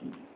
Hmm.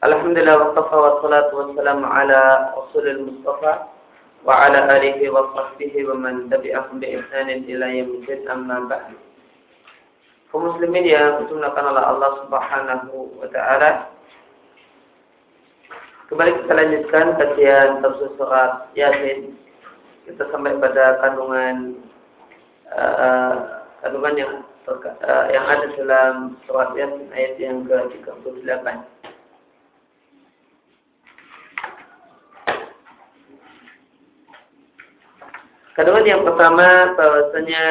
Alhamdulillah wa kafa wa. Kembali kita lanjutkan kajian tafsir surat Yasin. Kita sampai pada kandungan uh, kandungan yang uh, yang ada dalam surat Yasin ayat yang ke-38. Kandungan yang pertama bahwasanya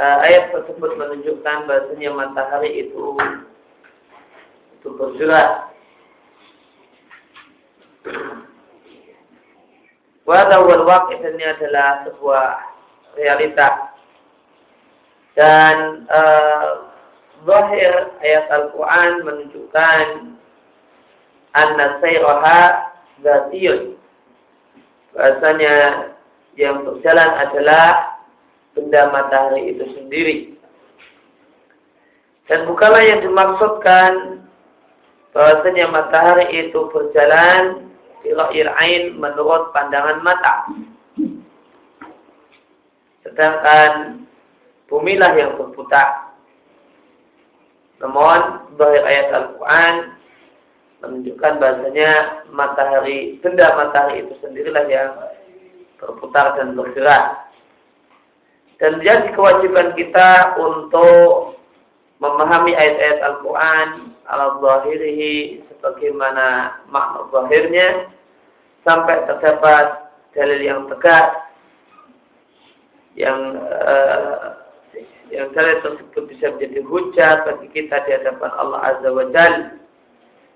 uh, ayat tersebut menunjukkan bahwasanya matahari itu itu bergerak. Wadawal waqid ini adalah sebuah realita dan uh, zahir ayat Al-Quran menunjukkan anna sayraha zatiyun bahasanya yang berjalan adalah benda matahari itu sendiri. Dan bukanlah yang dimaksudkan bahwasanya matahari itu berjalan ilahir ain menurut pandangan mata. Sedangkan bumilah yang berputar. Namun, dari ayat Al-Quran menunjukkan bahasanya matahari, benda matahari itu sendirilah yang berputar dan bergerak. Dan jadi kewajiban kita untuk memahami ayat-ayat Al-Quran ala zahirihi sebagaimana makna zahirnya sampai terdapat dalil yang tegas yang uh, yang dalil tersebut bisa menjadi hujah bagi kita di hadapan Allah Azza wa Jalla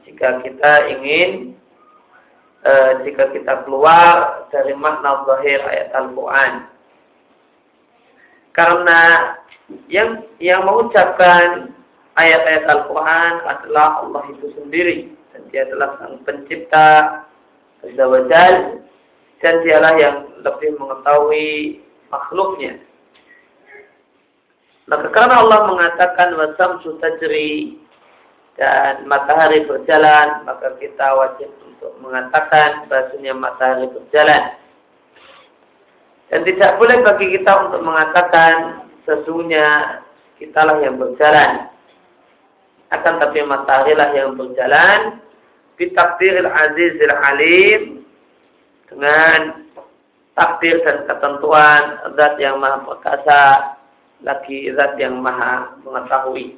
jika kita ingin e, jika kita keluar dari makna zahir ayat Al-Quran. Karena yang yang mengucapkan ayat-ayat Al-Quran adalah Allah itu sendiri. Dan dia adalah sang pencipta Azza dan dialah yang lebih mengetahui makhluknya. Maka karena Allah mengatakan wasam dan matahari berjalan, maka kita wajib untuk mengatakan bahasanya matahari berjalan. Dan tidak boleh bagi kita untuk mengatakan sesungguhnya kitalah yang berjalan. Akan tapi matahari lah yang berjalan bitakdiril azizil alim dengan takdir dan ketentuan zat yang maha perkasa lagi zat yang maha mengetahui.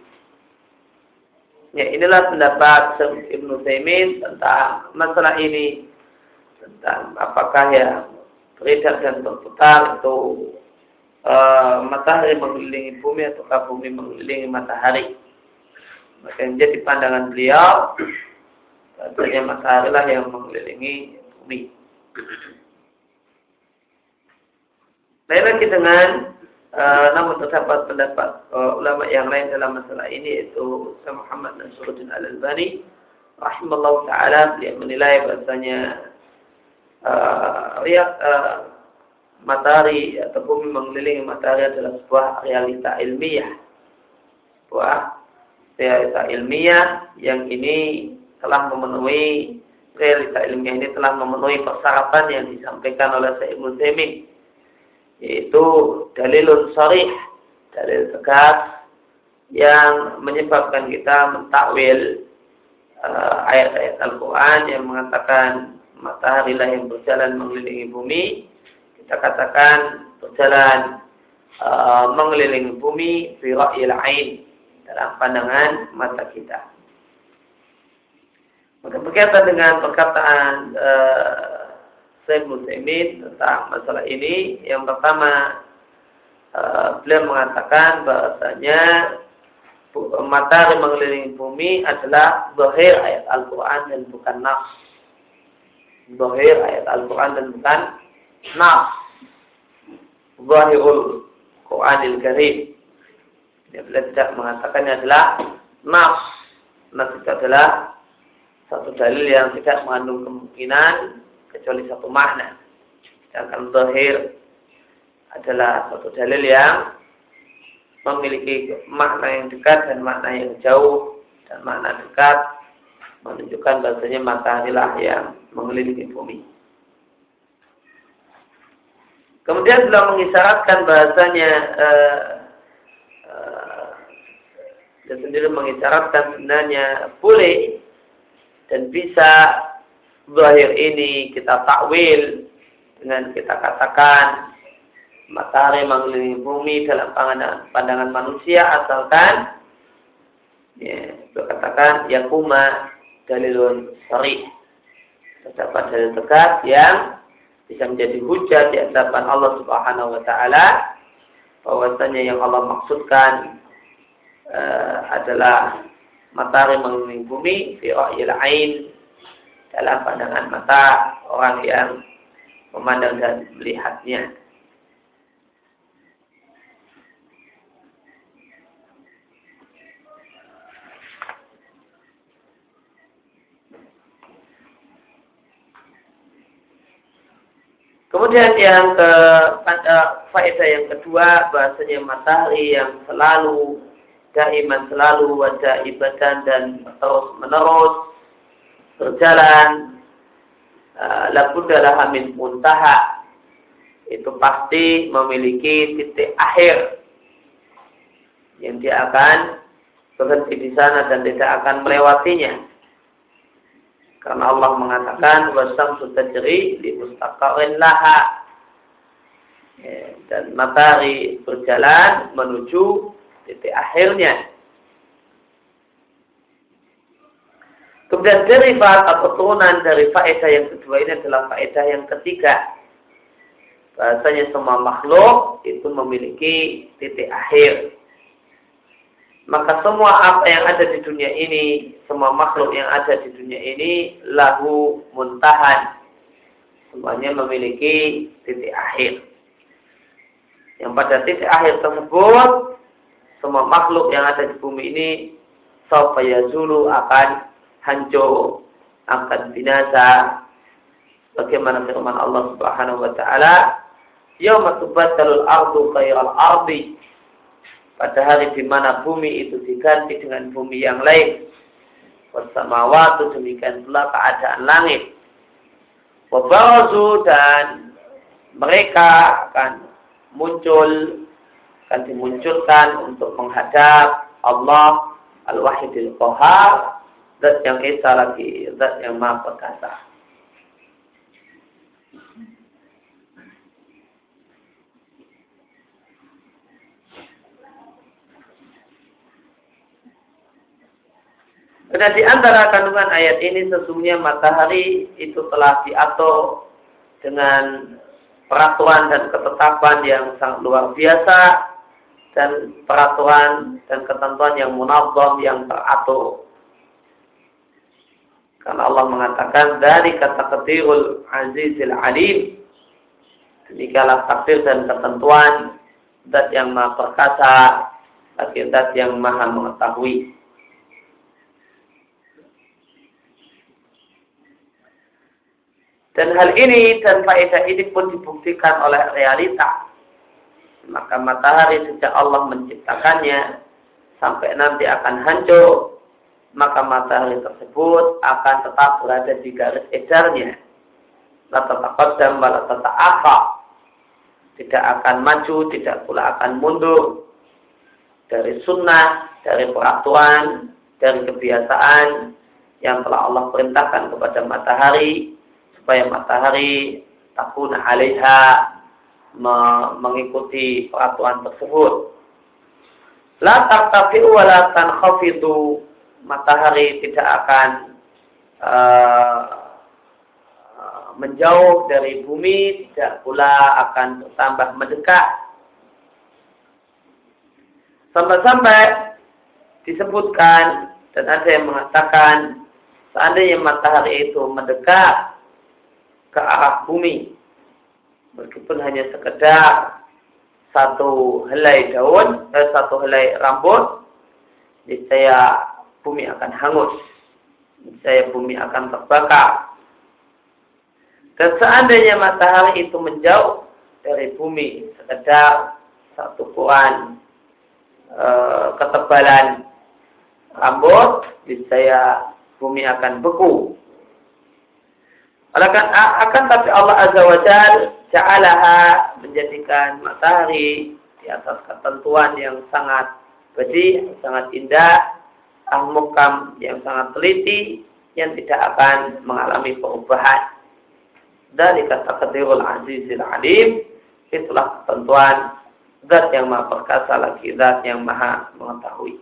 Ya, inilah pendapat Ibnu Taimin tentang masalah ini tentang apakah ya beredar dan berputar itu e, matahari mengelilingi bumi atau bumi mengelilingi matahari. Maka yang jadi pandangan beliau Katanya matahari lah yang mengelilingi bumi. Lain lagi dengan Uh, namun terdapat pendapat uh, ulama yang lain dalam masalah ini yaitu Syekh Muhammad Nasruddin Al-Albani rahimallahu taala dia menilai bahasanya uh, ya, uh, matahari atau bumi mengelilingi matahari adalah sebuah realita ilmiah. Sebuah realita ilmiah yang ini telah memenuhi realita ilmiah ini telah memenuhi persyaratan yang disampaikan oleh Syekh Ibnu yaitu dalilun sarih, dalil tegas yang menyebabkan kita mentakwil uh, ayat-ayat Al-Quran yang mengatakan matahari lah yang berjalan mengelilingi bumi, kita katakan berjalan uh, mengelilingi bumi fi ra'yil ain dalam pandangan mata kita. Maka berkaitan dengan perkataan uh, Syekh Muslimin tentang masalah ini, yang pertama uh, beliau mengatakan bahasanya matahari mengelilingi bumi adalah zahir ayat Al-Quran dan bukan nafs. Zahir ayat Al-Quran dan bukan nafs. Zahirul Quranil Karim. Dia tidak mengatakannya adalah nafs. Nafs itu adalah satu dalil yang tidak mengandung kemungkinan kecuali satu makna. Sedangkan zahir adalah satu dalil yang memiliki makna yang dekat dan makna yang jauh dan makna dekat menunjukkan bahasanya matahari lah yang mengelilingi bumi. Kemudian beliau mengisyaratkan bahasanya uh, dia sendiri mengisyaratkan sebenarnya boleh dan bisa zahir ini kita takwil dengan kita katakan matahari mengelilingi bumi dalam pandangan, pandangan manusia asalkan ya, katakan yakuma dalilun sari. Terdapat dalil tegas yang bisa menjadi hujah di hadapan Allah Subhanahu wa taala bahwasanya yang Allah maksudkan uh, adalah matahari mengelilingi bumi fi ain dalam pandangan mata orang yang memandang dan melihatnya. Kemudian yang ke faedah yang kedua bahasanya matahari yang selalu daiman selalu wajah ibadah dan terus menerus berjalan uh, labudda laha min muntaha itu pasti memiliki titik akhir yang dia akan berhenti di sana dan tidak akan melewatinya. Karena Allah mengatakan wasam tajri di mustaqarin laha. Ya, dan matahari berjalan menuju titik akhirnya. Kemudian derivat atau turunan dari faedah yang kedua ini adalah faedah yang ketiga. Bahasanya semua makhluk itu memiliki titik akhir maka semua apa yang ada di dunia ini, semua makhluk yang ada di dunia ini lahu muntahan. Semuanya memiliki titik akhir. Yang pada titik akhir tersebut, semua makhluk yang ada di bumi ini supaya zulu akan hancur, akan binasa. Bagaimana firman Allah Subhanahu wa taala, "Yauma tubaddalu al-ardu khairal ardi" pada hari di mana bumi itu diganti dengan bumi yang lain. Bersama waktu demikian pula keadaan langit. Wabarazu dan mereka akan muncul, akan dimunculkan untuk menghadap Allah Al-Wahidil Qahar, zat yang esa lagi, zat yang maha perkasa. Karena di antara kandungan ayat ini sesungguhnya matahari itu telah diatur dengan peraturan dan ketetapan yang sangat luar biasa dan peraturan dan ketentuan yang munazam yang teratur. Karena Allah mengatakan dari kata ketirul azizil alim demikianlah takdir dan ketentuan dat yang maha perkasa bagi dat yang maha mengetahui. Dan hal ini dan faedah ini pun dibuktikan oleh realita. Maka matahari sejak Allah menciptakannya sampai nanti akan hancur, maka matahari tersebut akan tetap berada di garis edarnya. La tataqaddam wa la tata'akha. tidak akan maju, tidak pula akan mundur dari sunnah, dari peraturan, dari kebiasaan yang telah Allah perintahkan kepada matahari supaya matahari takun alaiha mengikuti peraturan tersebut. La tartafi'u wa la tankhafidu matahari tidak akan uh, menjauh dari bumi, tidak pula akan bertambah mendekat. Sampai-sampai disebutkan dan ada yang mengatakan seandainya matahari itu mendekat ke arah bumi, meskipun hanya sekedar satu helai daun, eh, satu helai rambut, niscaya bumi akan hangus, niscaya bumi akan terbakar. Dan seandainya matahari itu menjauh dari bumi sekedar satu ukuran e, ketebalan rambut, niscaya bumi akan beku. Akan, akan tapi Allah Azza wa Jal ja'alaha menjadikan matahari di atas ketentuan yang sangat bedi, sangat indah, al-mukam yang sangat teliti, yang tidak akan mengalami perubahan. Dari kata ketirul azizil alim, itulah ketentuan zat yang maha perkasa lagi, zat yang maha mengetahui.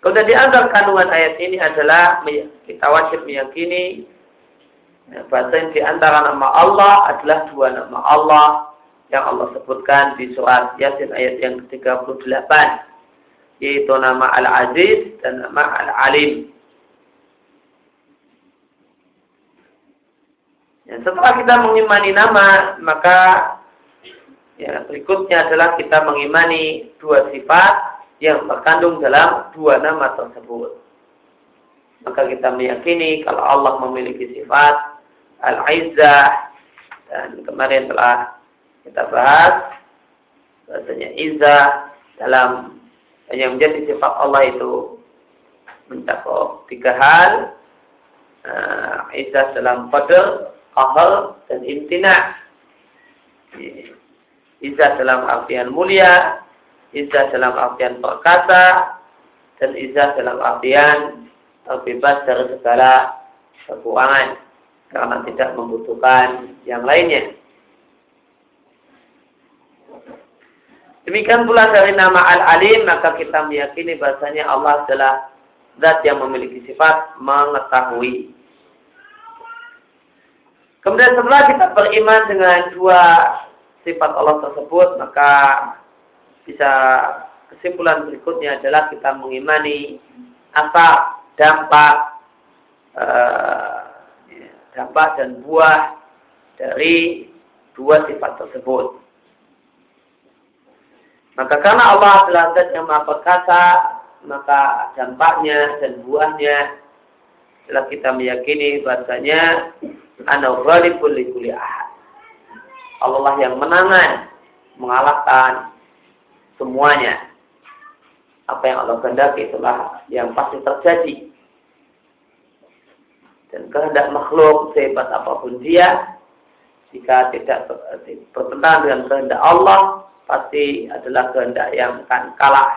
Kemudian di antara kandungan ayat ini adalah kita wajib meyakini ya, bahasa di antara nama Allah adalah dua nama Allah yang Allah sebutkan di surat Yasin ayat yang ke-38 yaitu nama Al-Aziz dan nama Al-Alim. Ya, setelah kita mengimani nama, maka ya, berikutnya adalah kita mengimani dua sifat yang terkandung dalam dua nama tersebut. Maka kita meyakini kalau Allah memiliki sifat Al-Izzah. Dan kemarin telah kita bahas bahasanya Izzah dalam yang menjadi sifat Allah itu mencakup tiga hal. Uh, Izzah dalam qadar, qahar dan imtina. Izzah dalam artian mulia Izzah dalam artian perkasa dan izzah dalam artian terbebas dari segala kekurangan karena tidak membutuhkan yang lainnya. Demikian pula dari nama Al-Alim maka kita meyakini bahasanya Allah adalah zat yang memiliki sifat mengetahui. Kemudian setelah kita beriman dengan dua sifat Allah tersebut maka bisa kesimpulan berikutnya adalah kita mengimani apa dampak uh, dampak dan buah dari dua sifat tersebut. Maka karena Allah adalah zat yang maha perkasa, maka dampaknya dan buahnya adalah kita meyakini bahasanya ana ghalibul likulli ahad. Allah yang menangan, mengalahkan semuanya. Apa yang Allah kehendaki itulah yang pasti terjadi. Dan kehendak makhluk sehebat apa pun dia, jika tidak bertentangan dengan kehendak Allah, pasti adalah kehendak yang akan kalah.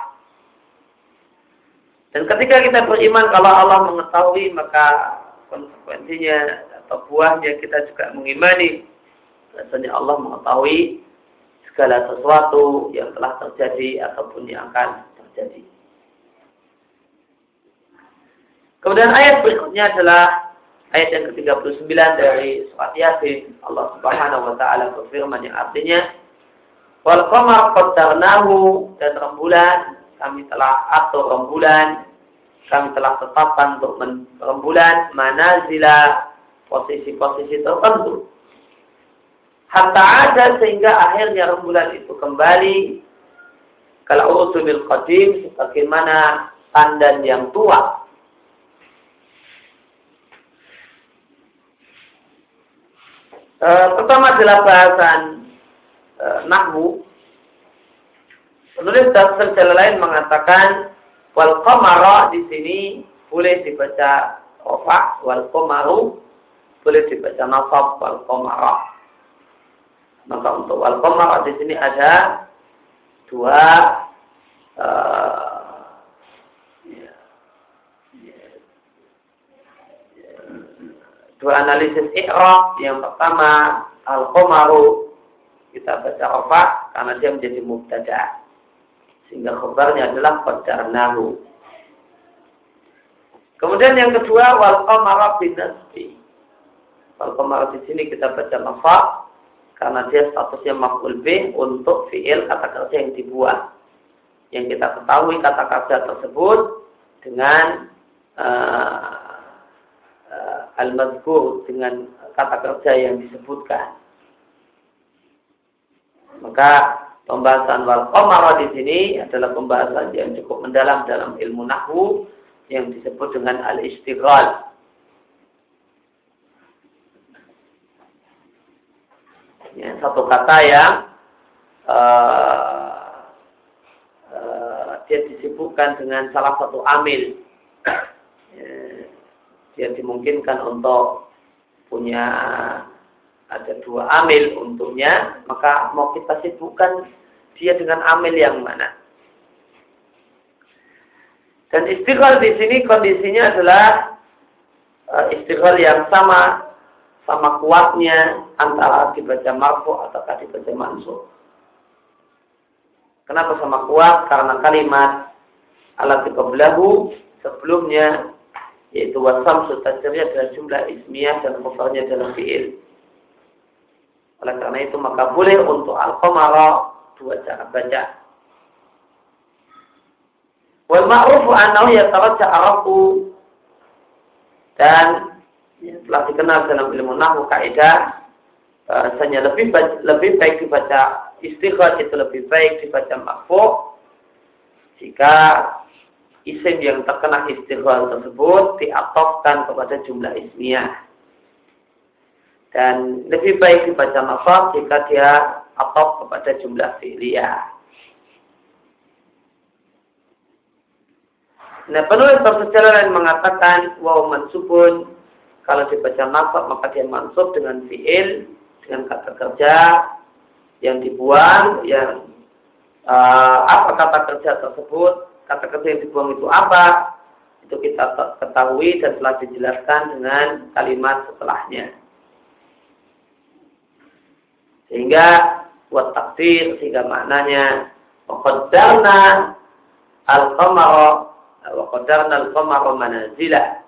Dan ketika kita beriman kalau Allah mengetahui, maka konsekuensinya atau buahnya kita juga mengimani. Rasanya Allah mengetahui segala sesuatu yang telah terjadi ataupun yang akan terjadi. Kemudian ayat berikutnya adalah ayat yang ke-39 dari surat Yasin. Allah Subhanahu wa taala berfirman yang artinya Wal qamar qaddarnahu dan rembulan kami telah atur rembulan kami telah tetapkan untuk rembulan manazila posisi-posisi tertentu hatta ada sehingga akhirnya rembulan itu kembali kalau urusul qadim sebagaimana tandan yang tua. E, pertama adalah bahasan e, nahwu. Penulis tafsir jalan lain mengatakan wal qamara di sini boleh dibaca rofa wal qamaru boleh dibaca nasab wal qamara Maka untuk wal qamar di sini ada dua uh, dua analisis i'rab. Yang pertama al-qamaru kita baca rafa karena dia menjadi mubtada. Sehingga khabarnya adalah qadarnahu. Kemudian yang kedua wal qamara binasbi. Wal qamara di sini kita baca rafa karena dia statusnya maf'ul bih untuk fi'il kata kerja yang dibuat. Yang kita ketahui kata kerja tersebut dengan uh, uh, al-mazkur dengan kata kerja yang disebutkan. Maka pembahasan wal di sini adalah pembahasan yang cukup mendalam dalam ilmu nahwu yang disebut dengan al-istighal. Ya, satu kata yang uh, uh, dia disebutkan dengan salah satu amil. Ya, dia dimungkinkan untuk punya ada dua amil untuknya, maka mau kita sibukkan dia dengan amil yang mana. Dan istighfar di sini kondisinya adalah uh, istighfar yang sama sama kuatnya antara dibaca marfu atau dibaca mansub. Kenapa sama kuat? Karena kalimat alat qablahu sebelumnya yaitu wasam sutajirnya adalah jumlah ismiyah dan khabarnya dalam fi'il. Oleh karena itu maka boleh untuk al-qamara dua cara baca. Wal ma'rufu annahu yataraja araku dan telah dikenal dalam ilmu nahwu kaidah bahasanya lebih lebih baik dibaca istighfar itu lebih baik dibaca makfu jika isim yang terkena istighfar tersebut diatofkan kepada jumlah ismiyah dan lebih baik dibaca nasab jika dia atop kepada jumlah fi'liyah. Nah, penulis bersejarah lain mengatakan wow mansubun kalau dibaca nasab maka dia mansub dengan fi'il dengan kata kerja yang dibuang yang uh, apa kata kerja tersebut kata kerja yang dibuang itu apa itu kita ketahui dan telah dijelaskan dengan kalimat setelahnya. Sehingga buat takdir sehingga maknanya waqaddarna al-qamara waqaddarna al-qamara manazila.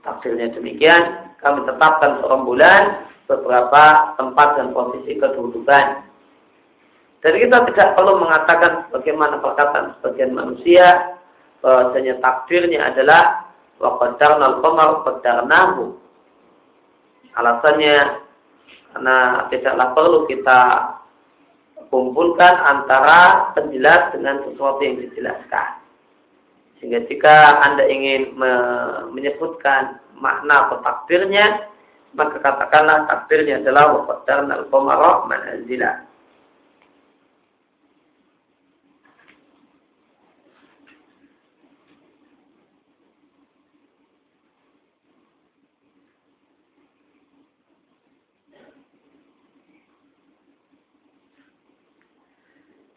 Takdirnya demikian, kami tetapkan seorang bulan beberapa tempat dan posisi kedudukan. Jadi kita tidak perlu mengatakan bagaimana perkataan sebagian manusia bahwasanya takdirnya adalah waqaddarna al-qamara qaddarnahu Alasannya karena tidaklah perlu kita kumpulkan antara penjelas dengan sesuatu yang dijelaskan. Sehingga jika Anda ingin me menyebutkan makna atau takdirnya, maka katakanlah takdirnya adalah waqaddarna al-qamara.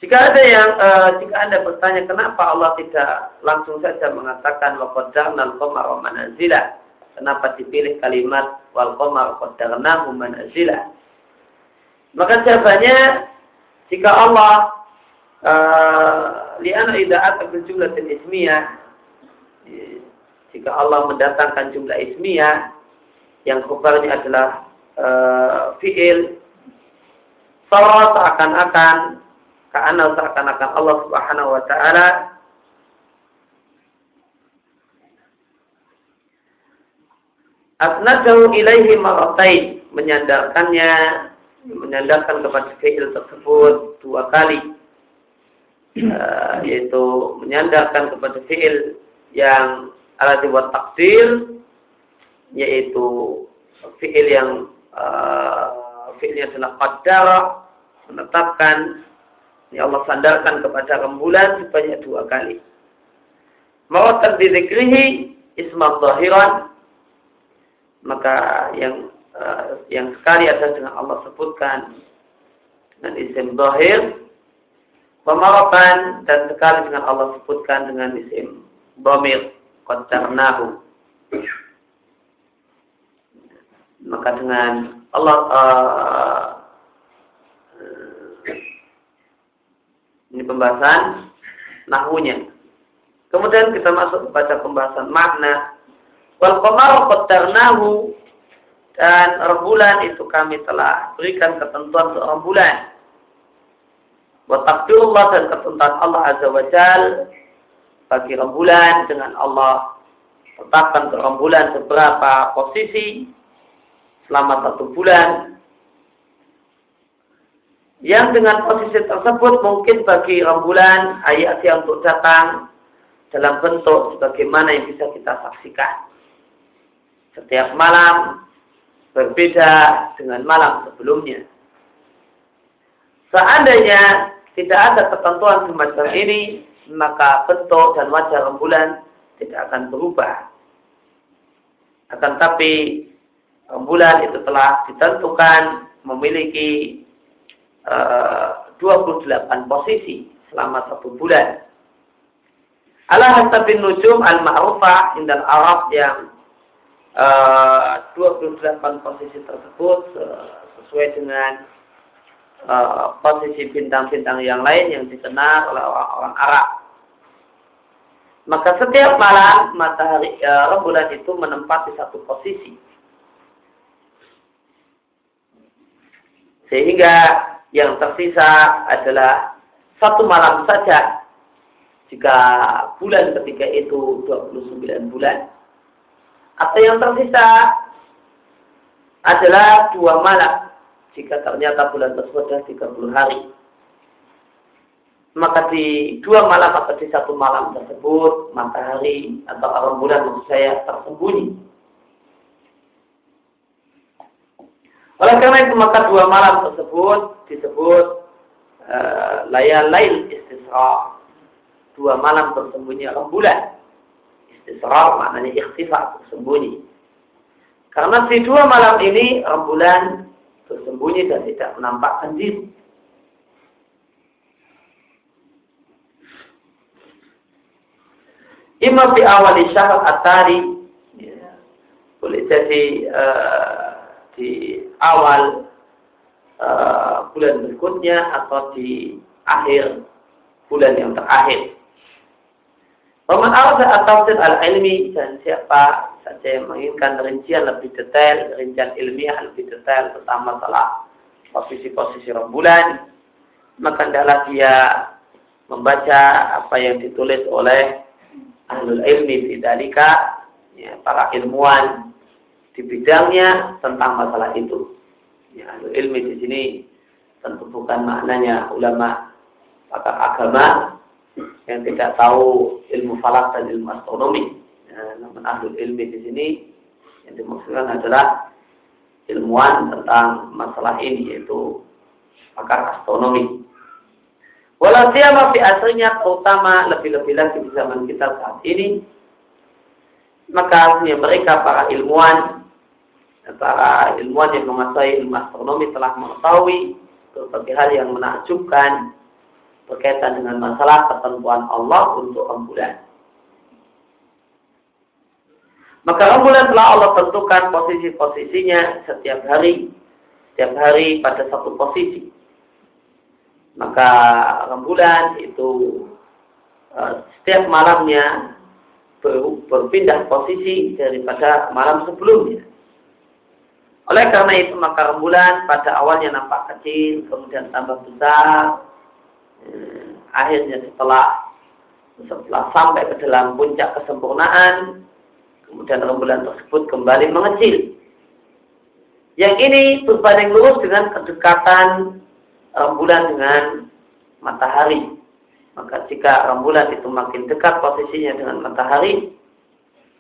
Jika ada yang uh, jika Anda bertanya kenapa Allah tidak langsung saja mengatakan wa qaddarnal qamara manazila? Kenapa dipilih kalimat wal qamar qaddarnahu manazila? Maka jawabannya jika Allah uh, li'ana idza bil jumlah ismiyah jika Allah mendatangkan jumlah ismiyah yang khabarnya adalah uh, fi'il seakan-akan karena seakan-akan Allah Subhanahu wa taala. Asnadahu ilaihi maratain menyandarkannya menyandarkan kepada fi'il tersebut dua kali. Uh, yaitu menyandarkan kepada fi'il yang ala dibuat takdir yaitu fi'il yang uh, fi'ilnya adalah qadar menetapkan Ya Allah sandarkan kepada rembulan sebanyak dua kali. Mawatan dizikrihi isma zahiran. Maka yang uh, yang sekali ada dengan Allah sebutkan dengan isim dohir pemarapan dan sekali dengan Allah sebutkan dengan isim bomir qadarnahu maka dengan Allah uh, ini pembahasan nahunya kemudian kita masuk kepada pembahasan makna. Wal qamar qaddarnahu dan rembulan itu kami telah berikan ketentuan untuk rembulan. Watakdirullah dan ketentuan Allah Azza wa Jal bagi rembulan dengan Allah. Tetapkan ke rembulan beberapa posisi selama satu bulan yang dengan posisi tersebut mungkin bagi rembulan ayat yang untuk datang dalam bentuk sebagaimana yang bisa kita saksikan. Setiap malam berbeda dengan malam sebelumnya. Seandainya tidak ada ketentuan semacam ini, maka bentuk dan wajah rembulan tidak akan berubah. Akan tapi rembulan itu telah ditentukan memiliki 28 posisi selama satu bulan. Allah hasabin nujum al-ma'rufah indal Arab yang 28 eh, posisi tersebut uh, sesuai dengan uh, posisi bintang-bintang yang lain yang dikenal oleh orang-orang Arab. Maka setiap malam matahari uh, rembulan itu menempati satu posisi. Sehingga yang tersisa adalah satu malam saja jika bulan ketika itu 29 bulan atau yang tersisa adalah dua malam jika ternyata bulan tersebut sudah 30 hari. Maka di dua malam atau di satu malam tersebut matahari atau awal bulan maksud saya tersembunyi. Oleh karena itu maka dua malam tersebut disebut uh, layalail istisra. Dua malam tersembunyi rembulan. Israr maknanya ikhtifa, bersembunyi. Karena di dua malam ini rembulan bersembunyi dan tidak menampakkan diri. Imam di awal syahr atari ya, boleh jadi uh, di awal uh, bulan berikutnya atau di akhir bulan yang terakhir. Paman arada tafsir al-ilmi dan siapa saja yang menginginkan rincian lebih detail, rincian ilmiah lebih detail tentang masalah posisi-posisi rembulan, maka adalah dia membaca apa yang ditulis oleh ahlul ilmi bidalika, ya, para ilmuwan di bidangnya tentang masalah itu. Ya, ilmi di sini tentu bukan maknanya ulama pakar agama, yang tidak tahu ilmu falak dan ilmu astronomi. Ya, namun ahli ilmi di sini yang dimaksudkan adalah ilmuwan tentang masalah ini yaitu pakar astronomi. Walau masih aslinya terutama lebih-lebih lagi di zaman kita saat ini, maka mereka para ilmuwan, para ilmuwan yang menguasai ilmu astronomi telah mengetahui berbagai hal yang menakjubkan berkaitan dengan masalah ketentuan Allah untuk rembulan. Maka rembulan telah Allah tentukan posisi-posisinya setiap hari, setiap hari pada satu posisi. Maka rembulan itu eh, setiap malamnya berpindah posisi daripada malam sebelumnya. Oleh karena itu maka rembulan pada awalnya nampak kecil, kemudian tambah besar, akhirnya setelah setelah sampai ke dalam puncak kesempurnaan, kemudian rembulan tersebut kembali mengecil. Yang ini berbanding lurus dengan kedekatan rembulan dengan matahari. Maka jika rembulan itu makin dekat posisinya dengan matahari,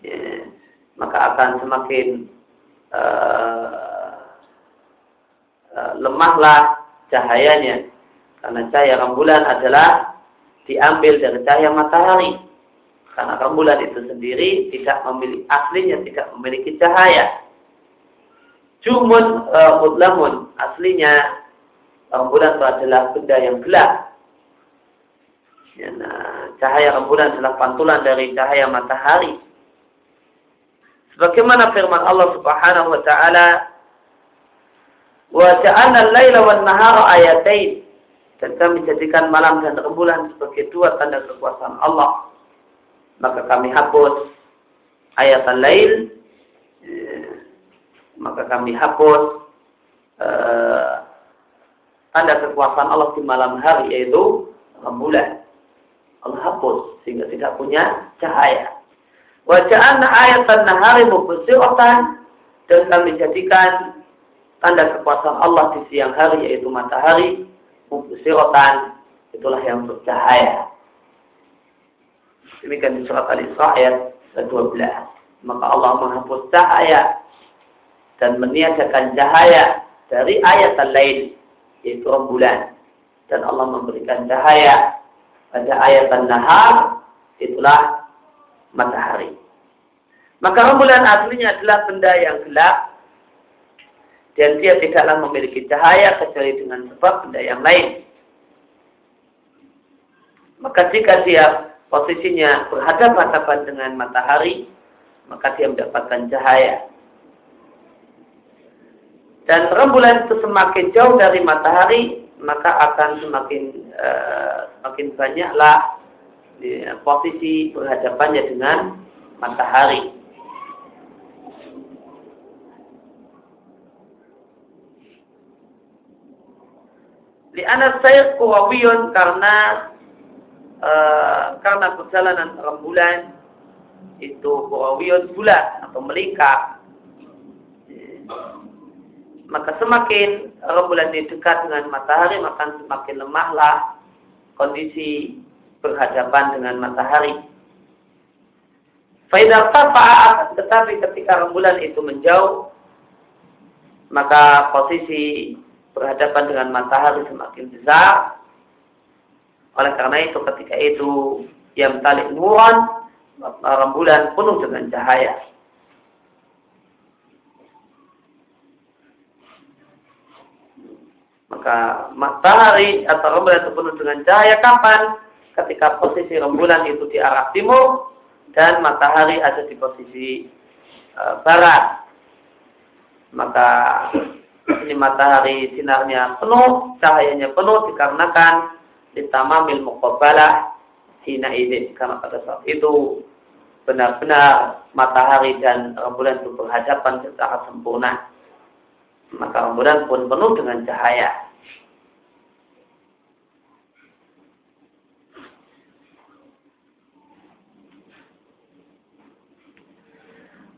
ya, maka akan semakin uh, lemahlah cahayanya karena cahaya rembulan adalah diambil dari cahaya matahari. Karena rembulan itu sendiri tidak memiliki aslinya tidak memiliki cahaya. Jumun uh, mutlamun aslinya rembulan itu adalah benda yang gelap. Ya, nah, cahaya rembulan adalah pantulan dari cahaya matahari. Sebagaimana firman Allah Subhanahu wa taala, "Wa ja'alna al-laila wan nahara ayatain." Dan kami jadikan malam dan rembulan sebagai dua tanda kekuasaan Allah. Maka kami hapus ayat al-lail maka kami hapus uh, tanda kekuasaan Allah di malam hari yaitu rembulan. Allah hapus sehingga tidak punya cahaya. Wajahnya ayat nahari mubsiratan dan kami jadikan tanda kekuasaan Allah di siang hari yaitu matahari mubsiratan itulah yang bercahaya. Demikian di surat Al-Isra ayat 12. Maka Allah menghapus cahaya dan meniadakan cahaya dari ayat lain yaitu rembulan dan Allah memberikan cahaya pada ayat nahar itulah matahari. Maka rembulan aslinya adalah benda yang gelap dan dia tidaklah memiliki cahaya kecuali dengan sebab benda yang lain. Maka jika dia posisinya berhadapan-hadapan dengan matahari, maka dia mendapatkan cahaya. Dan rembulan itu semakin jauh dari matahari, maka akan semakin uh, semakin banyaklah posisi berhadapannya dengan matahari. Li'ana saya kuwawiyun karena uh, karena perjalanan rembulan itu kuwawiyun bulat atau melingkar maka semakin rembulan ini dekat dengan matahari, maka semakin lemahlah kondisi berhadapan dengan matahari. Faidah tafaat, tetapi ketika rembulan itu menjauh, maka posisi berhadapan dengan matahari semakin besar. Oleh karena itu ketika itu yang talik nuran, rembulan penuh dengan cahaya. Maka matahari atau rembulan itu penuh dengan cahaya kapan? Ketika posisi rembulan itu di arah timur dan matahari ada di posisi uh, barat. Maka ini matahari sinarnya penuh, cahayanya penuh dikarenakan ditamamil muqabbalah hina ini karena pada saat itu benar-benar matahari dan rembulan itu berhadapan secara sempurna. Maka rembulan pun penuh dengan cahaya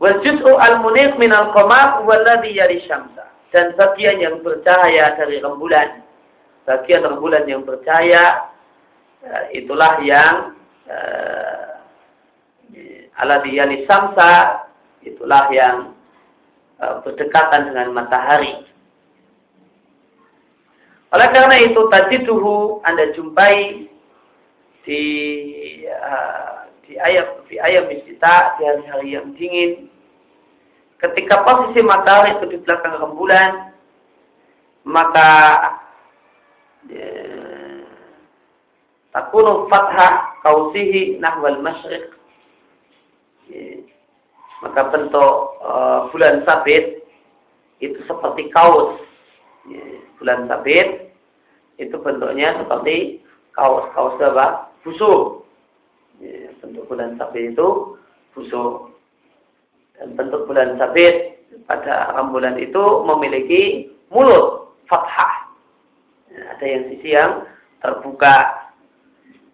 Wal juz'u al-munir min al-qamar walladhi yari syamsa. Dan bagian yang bercahaya dari rembulan. Bagian rembulan yang bercahaya eh, itulah yang uh, alladhi yari syamsa itulah yang uh, berdekatan dengan matahari. Oleh karena itu tajiduhu Anda jumpai di uh, di ayam di ayam kita di hari-hari yang dingin ketika posisi matahari itu di belakang rembulan, maka ya, takunu fathah kausihi nahwal masyriq. Ya, maka bentuk uh, bulan sabit itu seperti kaus. Ya, bulan sabit itu bentuknya seperti kaus. Kaus apa? Busuk. Bentuk bulan sabit itu busuk. Dan bentuk bulan sabit pada rembulan itu memiliki mulut fathah. Ya, ada yang sisi yang terbuka.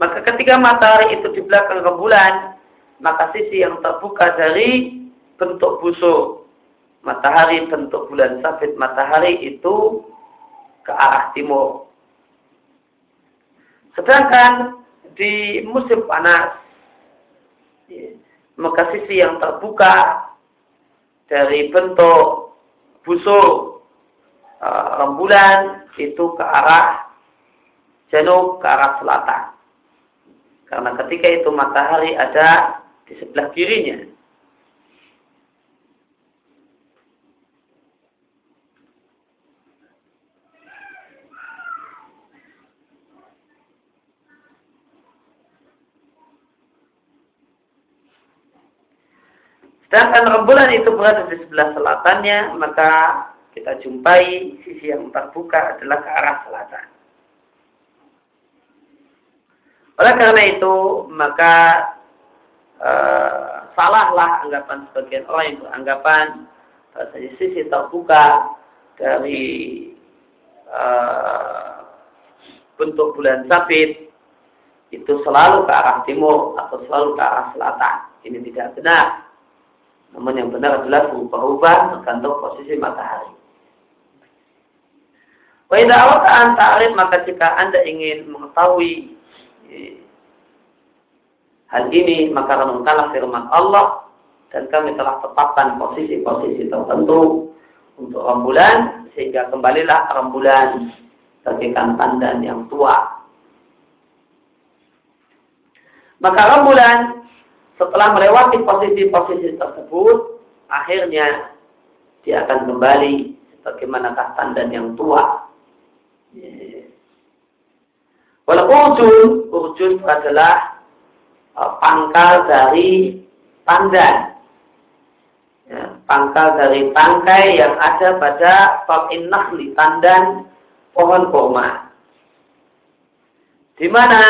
Maka ketika matahari itu di belakang rembulan, maka sisi yang terbuka dari bentuk busuk matahari, bentuk bulan sabit matahari itu ke arah timur. Sedangkan di musim panas, ya, maka sisi yang terbuka dari bentuk busuk uh, rembulan itu ke arah janub ke arah selatan. Karena ketika itu matahari ada di sebelah kirinya. Sedangkan rembulan itu berada di sebelah selatannya, maka kita jumpai sisi yang terbuka adalah ke arah selatan. Oleh karena itu, maka uh, salahlah anggapan sebagian orang yang beranggapan bahasanya sisi terbuka dari uh, bentuk bulan sabit itu selalu ke arah timur atau selalu ke arah selatan. Ini tidak benar. Namun yang benar adalah berubah-ubah tergantung posisi matahari. Wa idza awata ta'rif maka jika Anda ingin mengetahui eh, hal ini maka renungkanlah firman Allah dan kami telah tetapkan posisi-posisi tertentu untuk rembulan sehingga kembalilah rembulan bagaikan tandan yang tua. Maka rembulan setelah melewati posisi-posisi tersebut, akhirnya dia akan kembali sebagaimana tandan yang tua. Walaupun urjun, urjun adalah uh, pangkal dari tandan. Ya, pangkal dari tangkai yang ada pada Fa'in Nahli, tandan pohon kurma. Di mana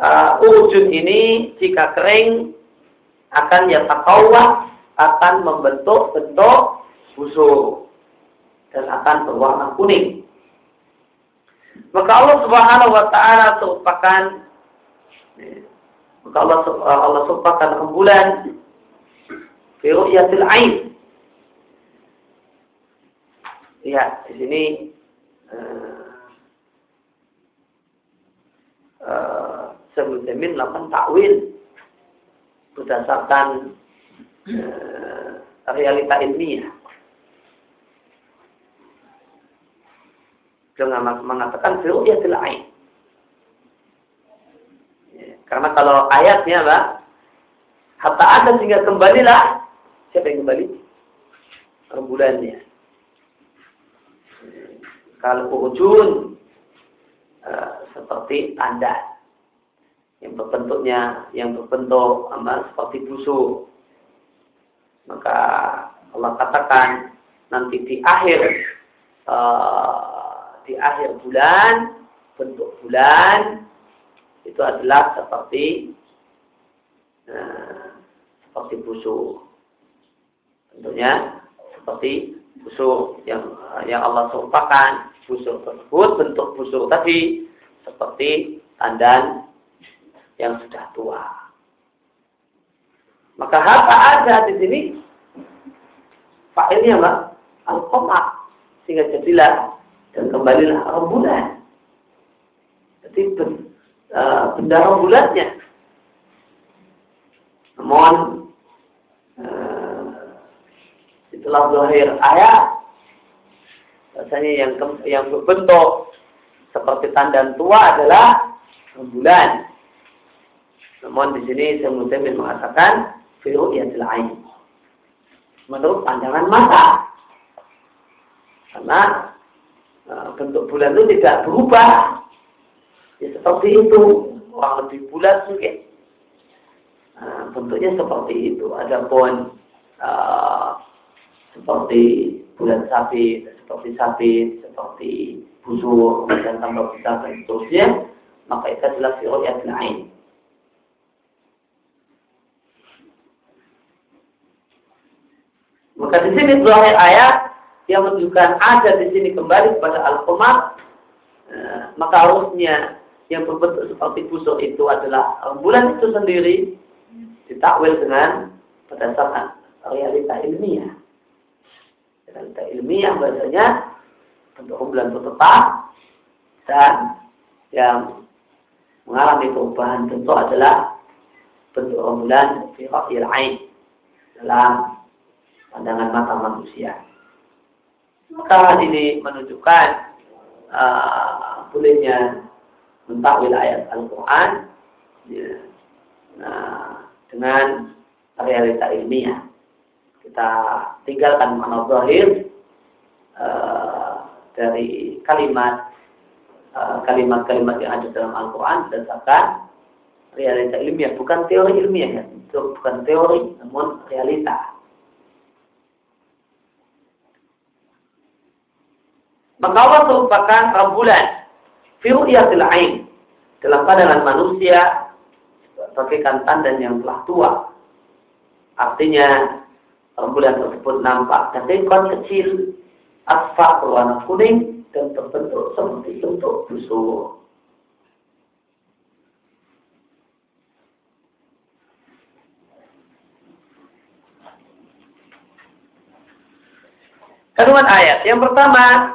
uh, urjun ini jika kering akan yatakawah akan membentuk bentuk busuk dan akan berwarna kuning. Maka Allah Subhanahu wa taala merupakan maka Allah Allah merupakan rembulan fi ru'yatil ain. Ya, di sini uh, Syaikhul Jamin melakukan takwil berdasarkan uh, realita ilmiah. Jangan mengatakan dia ain. Ya, karena kalau ayatnya apa? Hatta ada sehingga kembalilah. Siapa yang kembali? Rembulannya. Kalau ujun uh, seperti tanda yang berbentuknya yang berbentuk amal seperti busuk. Maka Allah katakan nanti di akhir uh, di akhir bulan bentuk bulan itu adalah seperti uh, seperti busuk. Tentunya seperti busuk yang yang Allah serupakan busuk tersebut bentuk busuk tadi seperti tandan yang sudah tua. Maka harta ada di sini fa'ilnya apa? Al-Qamar. Sehingga jadilah dan kembalilah rembulan. Jadi uh, benda rembulannya. Namun uh, itulah zahir ayat Rasanya yang yang berbentuk seperti tanda tua adalah rembulan. Namun di sini Syekh Muslimin mengatakan firu yang lain. Menurut pandangan mata. Karena uh, bentuk bulan itu tidak berubah. Ya, seperti itu. Orang lebih bulat mungkin. Nah, bentuknya seperti itu. Adapun uh, seperti bulan sapi, seperti sapi, seperti busur, dan tambah besar dan seterusnya, maka itu adalah firu yang lain. Maka di sini zahir ayat yang menunjukkan ada di sini kembali kepada al-qamar, eh, maka harusnya yang berbentuk seperti busuk itu adalah bulan itu sendiri ditakwil dengan berdasarkan realita ilmiah. Realita ilmiah bahasanya bentuk bulan tetap dan yang mengalami perubahan bentuk adalah bentuk bulan fi ain dalam pandangan mata manusia. Maka ini menunjukkan uh, bolehnya mentakwil ayat Al-Quran ya, nah, dengan realita ilmiah. Kita tinggalkan makna uh, dari kalimat uh, kalimat-kalimat yang ada dalam Al-Quran berdasarkan realita ilmiah, bukan teori ilmiah ya. bukan teori namun realita. Allah merupakan rembulan firu'yatil ain dalam pandangan manusia bagaikan tanda yang telah tua. Artinya rembulan tersebut nampak kon kecil asfak berwarna kuning dan terbentuk seperti bentuk busur. Kandungan ayat. Yang pertama,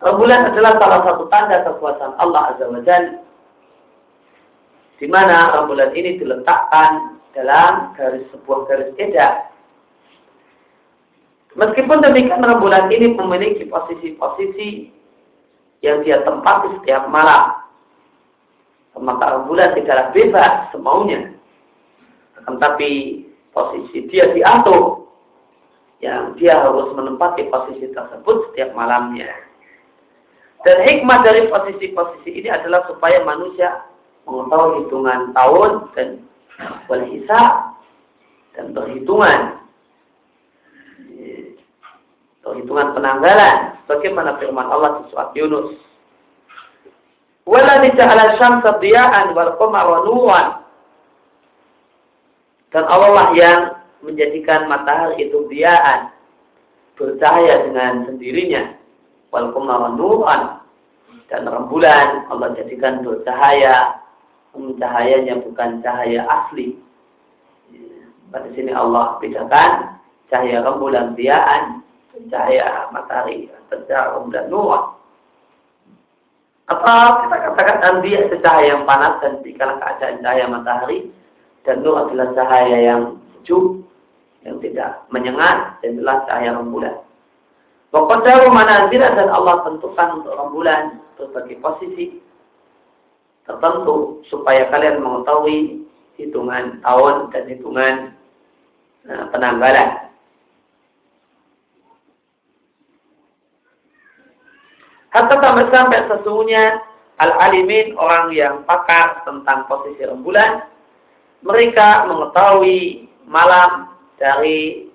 rembulan adalah salah satu tanda kekuasaan Allah Azza wa Jalla di mana rembulan ini diletakkan dalam garis sebuah garis edak. Meskipun demikian rembulan ini memiliki posisi-posisi yang dia tempati setiap malam. Maka rembulan tidaklah bebas semaunya. Tetapi posisi dia diatur yang dia harus menempati posisi tersebut setiap malamnya. Dan hikmah dari posisi-posisi ini adalah supaya manusia mengetahui hitungan tahun dan berhisab dan perhitungan. Perhitungan penanggalan. Bagaimana firman Allah di surat Yunus? Wala ja'ala syamsa diya'an wal dan Allah lah yang menjadikan matahari itu diya'an bercahaya dengan sendirinya wal qamara nuran dan rembulan Allah jadikan bercahaya cahayanya bukan cahaya asli. Pada sini Allah bedakan cahaya rembulan biaan, cahaya matahari, cahaya rembulan nur. Atau kita katakan anbiya cahaya yang panas dan dikala keadaan cahaya matahari dan nur adalah cahaya yang sejuk, yang tidak menyengat dan jelas cahaya rembulan. Pokoknya manazil dan Allah tentukan untuk rembulan berbagai posisi tertentu supaya kalian mengetahui hitungan tahun dan hitungan uh, penanggalan. Hatta sampai sesungguhnya al-alimin orang yang pakar tentang posisi rembulan, mereka mengetahui malam dari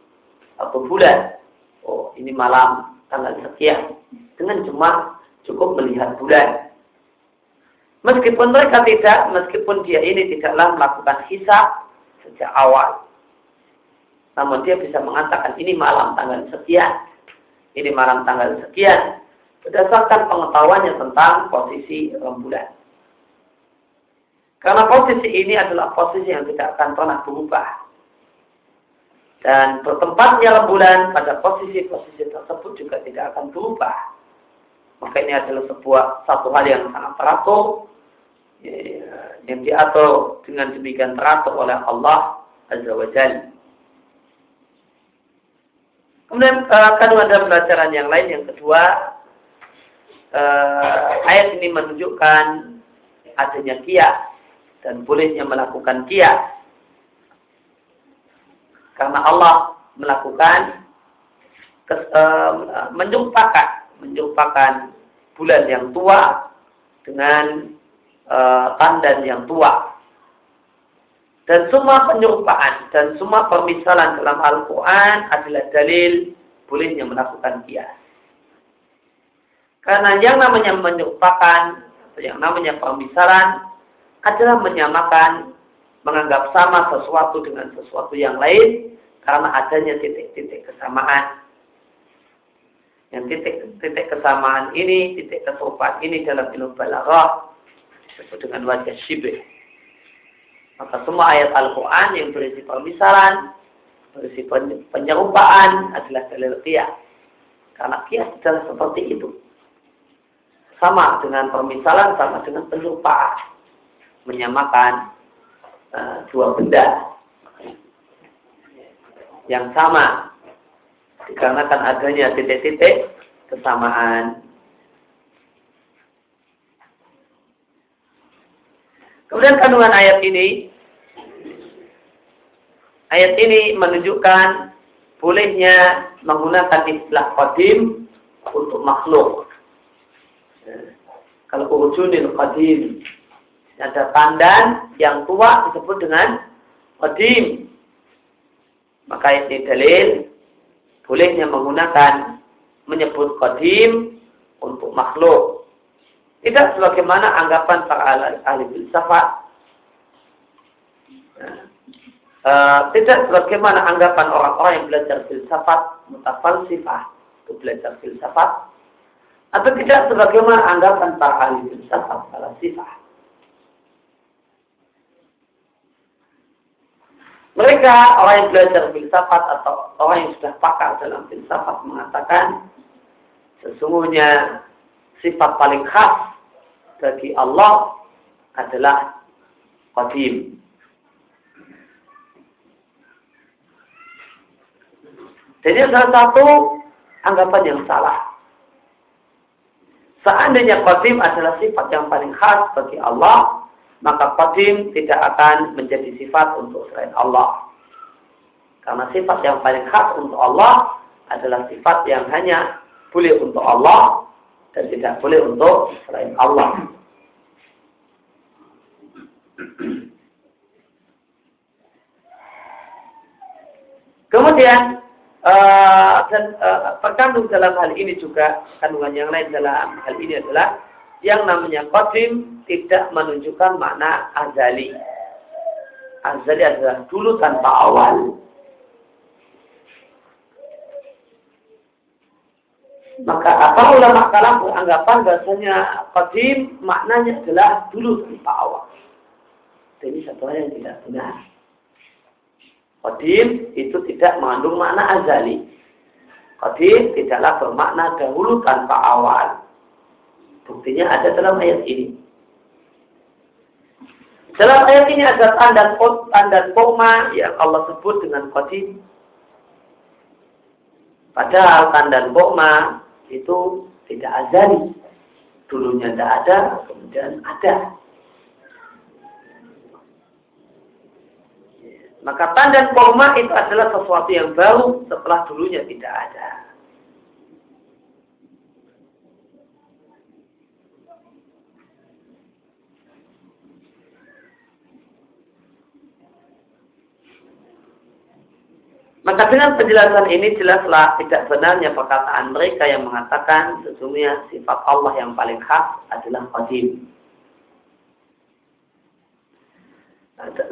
satu bulan. Oh, ini malam tanggal sekian. Dengan cuma cukup melihat bulan. Meskipun mereka tidak, meskipun dia ini tidaklah melakukan hisab sejak awal. Namun dia bisa mengatakan ini malam tanggal sekian, ini malam tanggal sekian, berdasarkan pengetahuannya tentang posisi rembulan. Karena posisi ini adalah posisi yang tidak akan pernah berubah. Dan bertempatnya rembulan pada posisi-posisi tersebut juga tidak akan berubah. Maka ini adalah sebuah satu hal yang sangat teratur yang diatur dengan demikian teratur oleh Allah Azza wa Jalla. Kemudian uh, kandungan dalam pelajaran yang lain yang kedua uh, ayat ini menunjukkan adanya kias dan bolehnya melakukan kias karena Allah melakukan kes, uh, menjumpakan menjumpakan bulan yang tua dengan uh, tandan yang tua. Dan semua penyerupaan dan semua permisalan dalam Al-Quran adalah dalil bolehnya melakukan kias. Karena yang namanya menyerupakan, atau yang namanya permisalan adalah menyamakan, menganggap sama sesuatu dengan sesuatu yang lain karena adanya titik-titik kesamaan. Yang titik-titik kesamaan ini, titik keserupaan ini dalam ilmu balaghah disebut dengan wajah syibih. Maka semua ayat Al-Quran yang berisi permisalan, berisi penyerupaan adalah dalil qiyas. Karena qiyas adalah seperti itu. Sama dengan permisalan, sama dengan penyerupaan. Menyamakan uh, dua benda. Yang sama. Dikarenakan adanya titik-titik kesamaan. Kemudian kandungan ayat ini, ayat ini menunjukkan bolehnya menggunakan istilah qadim untuk makhluk. Kalau urujunil qadim ada tandan yang tua disebut dengan qadim. Maka ini dalil bolehnya menggunakan menyebut qadim untuk makhluk. Tidak sebagaimana anggapan para ahli filsafat. Uh, tidak sebagaimana anggapan orang-orang yang belajar filsafat mutafalsifah itu belajar filsafat atau tidak sebagaimana anggapan para ahli filsafat falsifah Mereka orang yang belajar filsafat atau orang yang sudah pakar dalam filsafat mengatakan sesungguhnya sifat paling khas bagi Allah adalah qadim. Jadi salah satu anggapan yang salah. Seandainya qadim adalah sifat yang paling khas bagi Allah, maka qadim tidak akan menjadi sifat untuk selain Allah. Karena sifat yang paling khas untuk Allah adalah sifat yang hanya boleh untuk Allah dan tidak boleh untuk selain Allah. Kemudian uh, dan uh, terkandung dalam hal ini juga kandungan yang lain dalam hal ini adalah yang namanya qadim tidak menunjukkan makna azali. Azali adalah dulu tanpa awal. Maka apa ulama kalam beranggapan bahasanya qadim maknanya adalah dulu tanpa awal. Ini satu hal yang tidak benar. Qadim itu tidak mengandung makna azali. Qadim tidaklah bermakna dahulu tanpa awal. Buktinya ada dalam ayat ini. Dalam ayat ini ada tanda tanda koma yang Allah sebut dengan qadim. Padahal tanda koma itu tidak azali. Dulunya tidak ada, kemudian ada. Maka tanda koma itu adalah sesuatu yang baru setelah dulunya tidak ada. Maka dengan penjelasan ini jelaslah tidak benarnya perkataan mereka yang mengatakan sesungguhnya sifat Allah yang paling khas adalah qadim.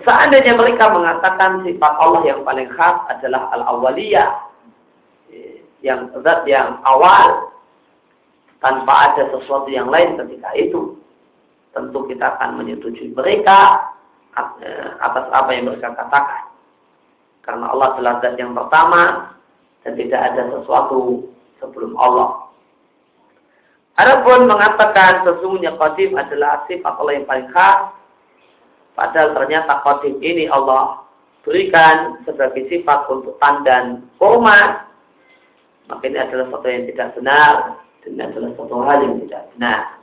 Seandainya mereka mengatakan sifat Allah yang paling khas adalah al-awwaliyah, yang zat yang awal, tanpa ada sesuatu yang lain ketika itu, tentu kita akan menyetujui mereka atas apa yang mereka katakan. Karena Allah adalah zat yang pertama dan tidak ada sesuatu sebelum Allah. Adapun mengatakan sesungguhnya qadim adalah sifat Allah yang paling khas, padahal ternyata qadim ini Allah berikan sebagai sifat untuk tandan koma, maka ini adalah sesuatu yang tidak benar dan ini adalah sesuatu hal yang tidak benar.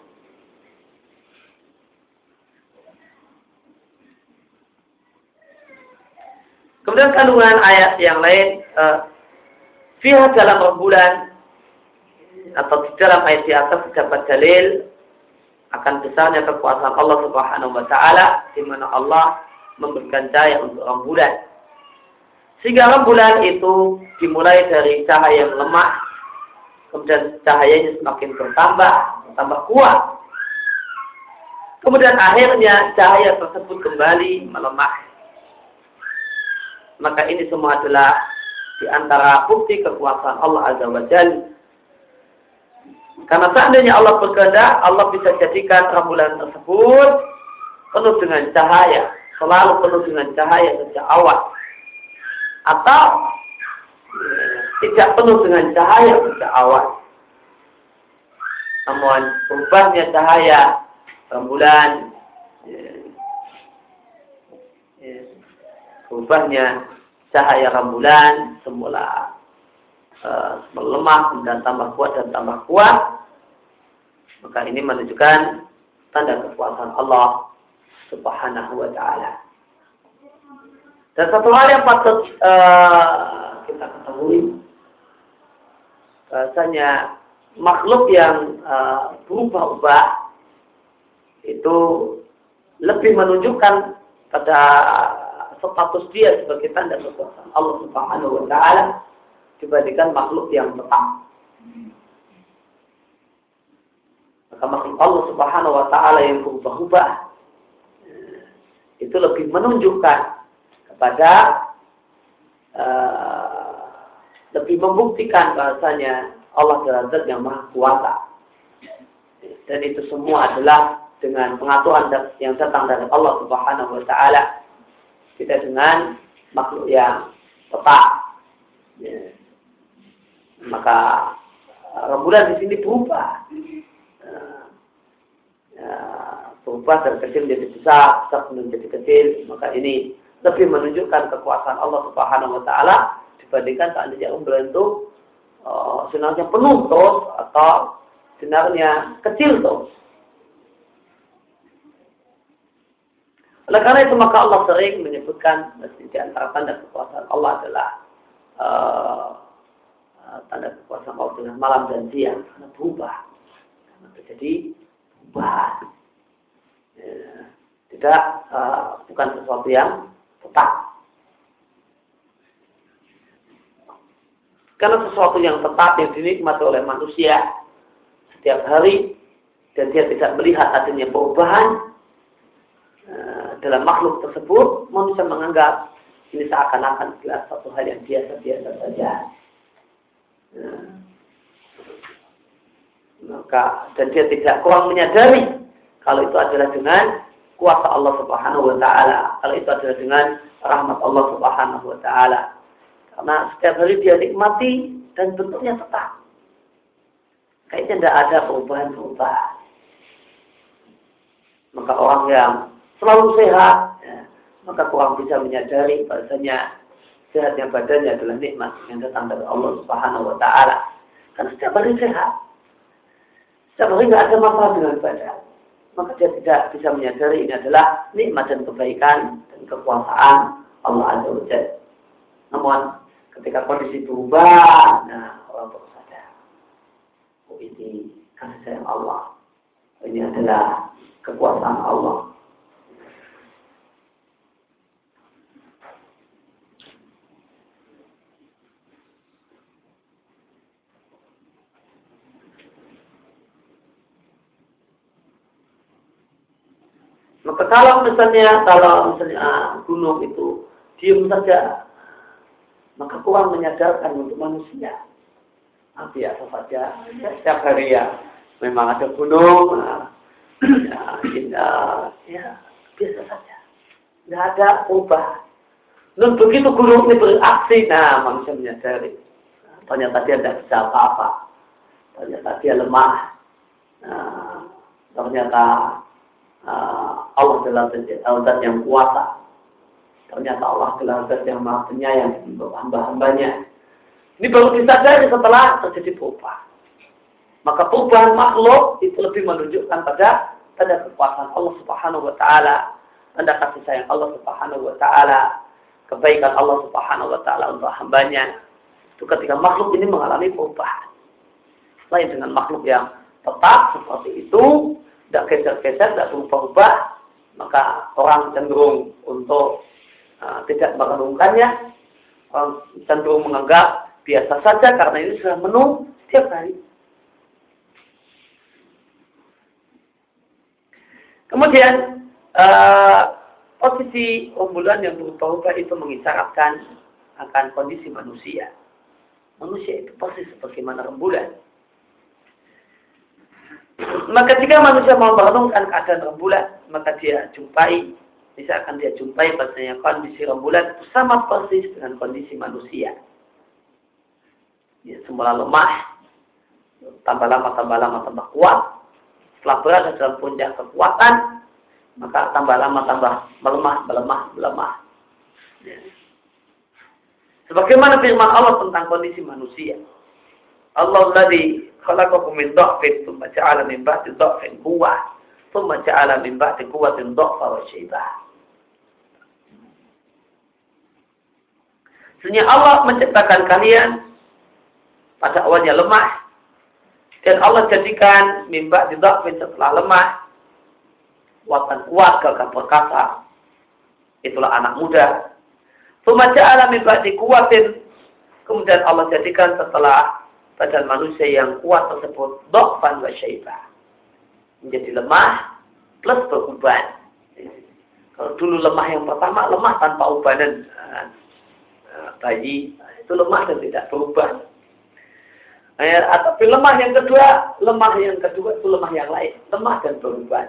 Kemudian kandungan ayat yang lain, uh, dalam rembulan atau di dalam ayat di atas terdapat dalil akan besarnya kekuasaan Allah Subhanahu wa taala di mana Allah memberikan cahaya untuk rembulan. Sehingga rembulan itu dimulai dari cahaya yang lemah, kemudian cahayanya semakin bertambah, bertambah kuat. Kemudian akhirnya cahaya tersebut kembali melemah maka ini semua adalah di antara bukti kekuasaan Allah Azza wa Jal. Karena seandainya Allah berkehendak, Allah bisa jadikan rembulan tersebut penuh dengan cahaya, selalu penuh dengan cahaya sejak awal. Atau tidak penuh dengan cahaya sejak awal. Namun berubahnya cahaya rembulan berubahnya cahaya rembulan semula uh, melemah dan tambah kuat dan tambah kuat maka ini menunjukkan tanda kekuasaan Allah Subhanahu wa taala. Dan satu hal yang patut uh, kita ketahui bahasanya makhluk yang uh, berubah-ubah itu lebih menunjukkan pada status dia sebagai tanda kekuasaan Allah Subhanahu wa taala dibandingkan makhluk yang tetap. Maka makhluk Allah Subhanahu wa taala yang berubah-ubah itu lebih menunjukkan kepada uh, lebih membuktikan bahasanya Allah zat yang maha kuasa. Dan itu semua adalah dengan pengaturan yang datang dari Allah Subhanahu wa taala tidak dengan makhluk yang tetap. Ya. Maka rembulan di sini berubah. Ya, berubah dari kecil menjadi besar, besar menjadi kecil. Maka ini lebih menunjukkan kekuasaan Allah Subhanahu wa taala dibandingkan seandainya rembulan itu uh, sinarnya penuh terus atau sinarnya kecil terus. Oleh karena itu maka Allah sering menyebutkan di antara tanda kekuasaan Allah adalah uh, tanda kekuasaan Allah dengan malam dan siang karena berubah, karena terjadi berubah. Ya, tidak uh, bukan sesuatu yang tetap. Karena sesuatu yang tetap yang dinikmati oleh manusia setiap hari dan dia tidak melihat adanya perubahan, dalam makhluk tersebut manusia menganggap ini seakan-akan adalah satu hal yang biasa-biasa saja. Nah, maka dan dia tidak kurang menyadari kalau itu adalah dengan kuasa Allah Subhanahu wa taala, kalau itu adalah dengan rahmat Allah Subhanahu wa taala. Karena setiap hari dia nikmati dan bentuknya tetap. Kayaknya tidak ada perubahan-perubahan. Maka orang yang selalu sehat, ya, maka kurang bisa menyadari bahasanya sehatnya badannya adalah nikmat yang datang dari Allah Subhanahu wa taala. Karena setiap hari sehat. Setiap hari nggak ada masalah dengan badan. Maka dia tidak bisa menyadari ini adalah nikmat dan kebaikan dan kekuasaan Allah Azza wa Jalla. Namun ketika kondisi berubah, nah orang baru sadar. Oh ini kasih sayang Allah. Ini adalah kekuasaan Allah. Maka kalau misalnya kalau misalnya ah, gunung itu diam saja, maka kurang menyadarkan untuk manusia. Ah, biasa saja, ya, setiap hari ya memang ada gunung, nah, ya, indah, ya biasa saja, tidak ada ubah. Dan begitu gunung ini beraksi, nah manusia menyadari, ternyata dia tidak bisa apa-apa, ternyata dia lemah, nah, ternyata uh, Allah adalah zat yang kuasa. Ternyata Allah adalah zat yang maha penyayang hamba-hambanya. Ini baru disadari setelah terjadi perubahan. Maka perubahan makhluk itu lebih menunjukkan pada tanda kekuasaan Allah Subhanahu wa taala, tanda kasih sayang Allah Subhanahu wa taala, kebaikan Allah Subhanahu wa taala untuk hambanya. Itu ketika makhluk ini mengalami perubahan. Lain dengan makhluk yang tetap seperti itu, tidak geser-geser, tidak berubah-ubah, maka orang cenderung untuk uh, tidak mengenungkannya, orang cenderung menganggap biasa saja karena ini sudah menu setiap hari. Kemudian uh, posisi rembulan yang berubah-ubah itu mengisyaratkan akan kondisi manusia. Manusia itu pasti sebagaimana rembulan maka jika manusia mau merenungkan keadaan rembulan, maka dia jumpai, bisa akan dia jumpai bahasanya kondisi rembulan itu sama persis dengan kondisi manusia. Ya, semula lemah, tambah lama, tambah lama, tambah kuat. Setelah berada dalam puncak kekuatan, maka tambah lama, tambah melemah, melemah, melemah. Ya. Sebagaimana firman Allah tentang kondisi manusia. Allah tadi khalaqakum min dha'fin thumma ja'ala min ba'di dha'fin quwwah thumma ja'ala min ba'di quwwatin dha'fa wa syaibah. Sebenarnya Allah menciptakan kalian pada awalnya lemah dan Allah jadikan mimba di dha'fin setelah lemah kuatan kuat gagah perkasa itulah anak muda. Tumaja alami ba'di kuatin. Kemudian Allah jadikan setelah badan manusia yang kuat tersebut dokfan wa syaibah. Menjadi lemah plus beruban. Kalau dulu lemah yang pertama, lemah tanpa ubanan. Nah, bayi itu lemah dan tidak berubah. Atau lemah yang kedua, lemah yang kedua itu lemah yang lain, lemah dan berubah.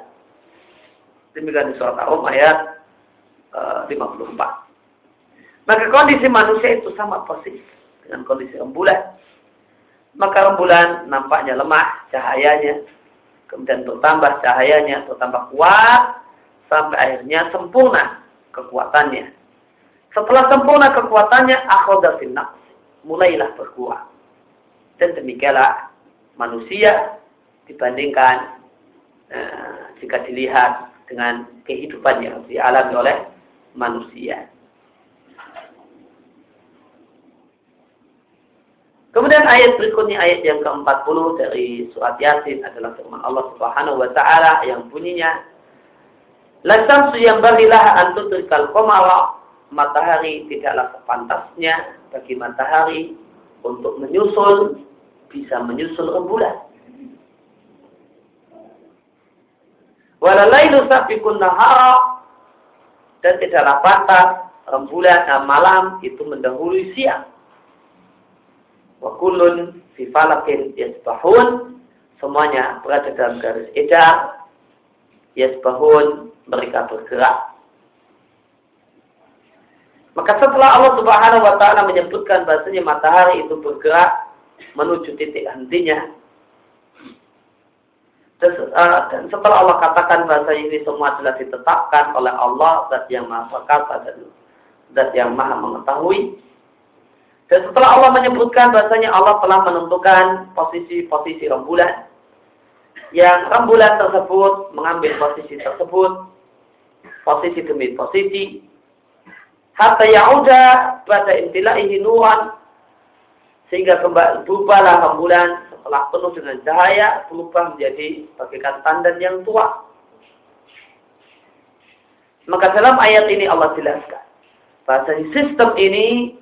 Demikian surat Ar-Rum ayat uh, eh, 54. Maka kondisi manusia itu sama persis dengan kondisi rembulan. Maka rembulan nampaknya lemah cahayanya, kemudian bertambah cahayanya, bertambah kuat, sampai akhirnya sempurna kekuatannya. Setelah sempurna kekuatannya, akhodatin nafs, mulailah berkurang. Dan demikianlah manusia dibandingkan uh, jika dilihat dengan kehidupan yang dialami oleh manusia. Kemudian ayat berikutnya ayat yang ke-40 dari surat Yasin adalah firman Allah Subhanahu wa taala yang bunyinya La syamsu yang barilah antudrikal qamara matahari tidaklah sepantasnya bagi matahari untuk menyusul bisa menyusul rembulan. Walalailu sabiqun nahara dan tidaklah pantas rembulan dan malam itu mendahului siang. Wa kullun fi falakin yasbahun semuanya berada dalam garis edar yasbahun mereka bergerak. Maka setelah Allah Subhanahu wa taala menyebutkan bahasanya matahari itu bergerak menuju titik hentinya. Eh, dan setelah Allah katakan bahasa ini semua adalah ditetapkan oleh Allah zat yang maha perkasa dan zat yang maha mengetahui. Dan setelah Allah menyebutkan bahasanya Allah telah menentukan posisi-posisi rembulan. Yang rembulan tersebut mengambil posisi tersebut. Posisi demi posisi. Hatta ya'udah pada intilaihi nuran sehingga kembali berubahlah rembulan setelah penuh dengan cahaya berubah menjadi bagaikan tandan yang tua. Maka dalam ayat ini Allah jelaskan bahasa sistem ini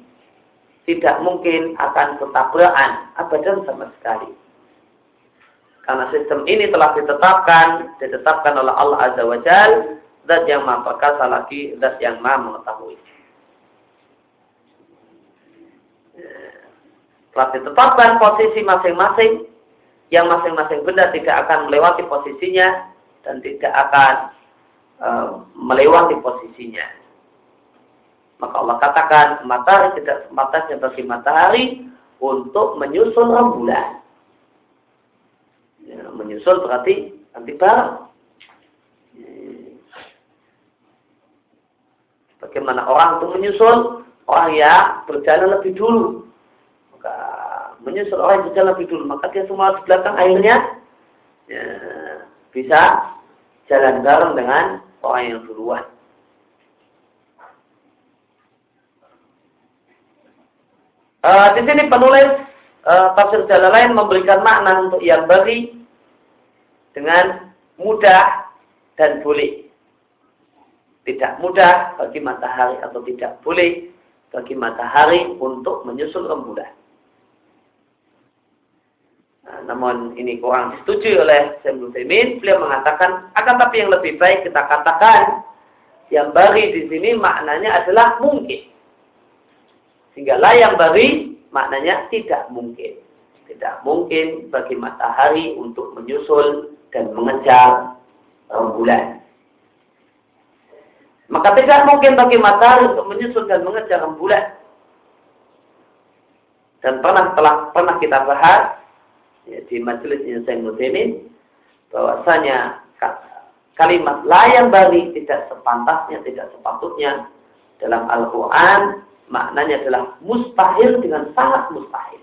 tidak mungkin akan bertabrakan abadan sama sekali. Karena sistem ini telah ditetapkan, ditetapkan oleh Allah Azza wa Jal, zat yang maha perkasa lagi, zat yang maha mengetahui. telah ditetapkan posisi masing-masing yang masing-masing benda tidak akan melewati posisinya dan tidak akan e, melewati posisinya. Maka Allah katakan matahari tidak sempatasnya bagi matahari untuk menyusul rembulan. Ya, menyusul berarti nanti bareng. Bagaimana orang itu menyusul orang yang berjalan lebih dulu menyusul orang yang berjalan lebih dulu, maka dia semua di belakang akhirnya ya, bisa jalan bareng dengan orang yang duluan. Uh, di sini penulis uh, tafsir jalan lain memberikan makna untuk yang beri dengan mudah dan boleh. Tidak mudah bagi matahari atau tidak boleh bagi matahari untuk menyusul rembulan. Nah, namun ini kurang disetujui oleh Syekh Muslimin. Beliau mengatakan, akan tapi yang lebih baik kita katakan, yang bari di sini maknanya adalah mungkin. Sehingga lah yang bari maknanya tidak mungkin. Tidak mungkin bagi matahari untuk menyusul dan mengejar rembulan. Maka tidak mungkin bagi matahari untuk menyusul dan mengejar rembulan. Dan pernah telah pernah kita bahas ya, di majelis Insan Muslimin bahwasanya kalimat layan bari tidak sepantasnya, tidak sepatutnya dalam Al-Quran maknanya adalah mustahil dengan sangat mustahil.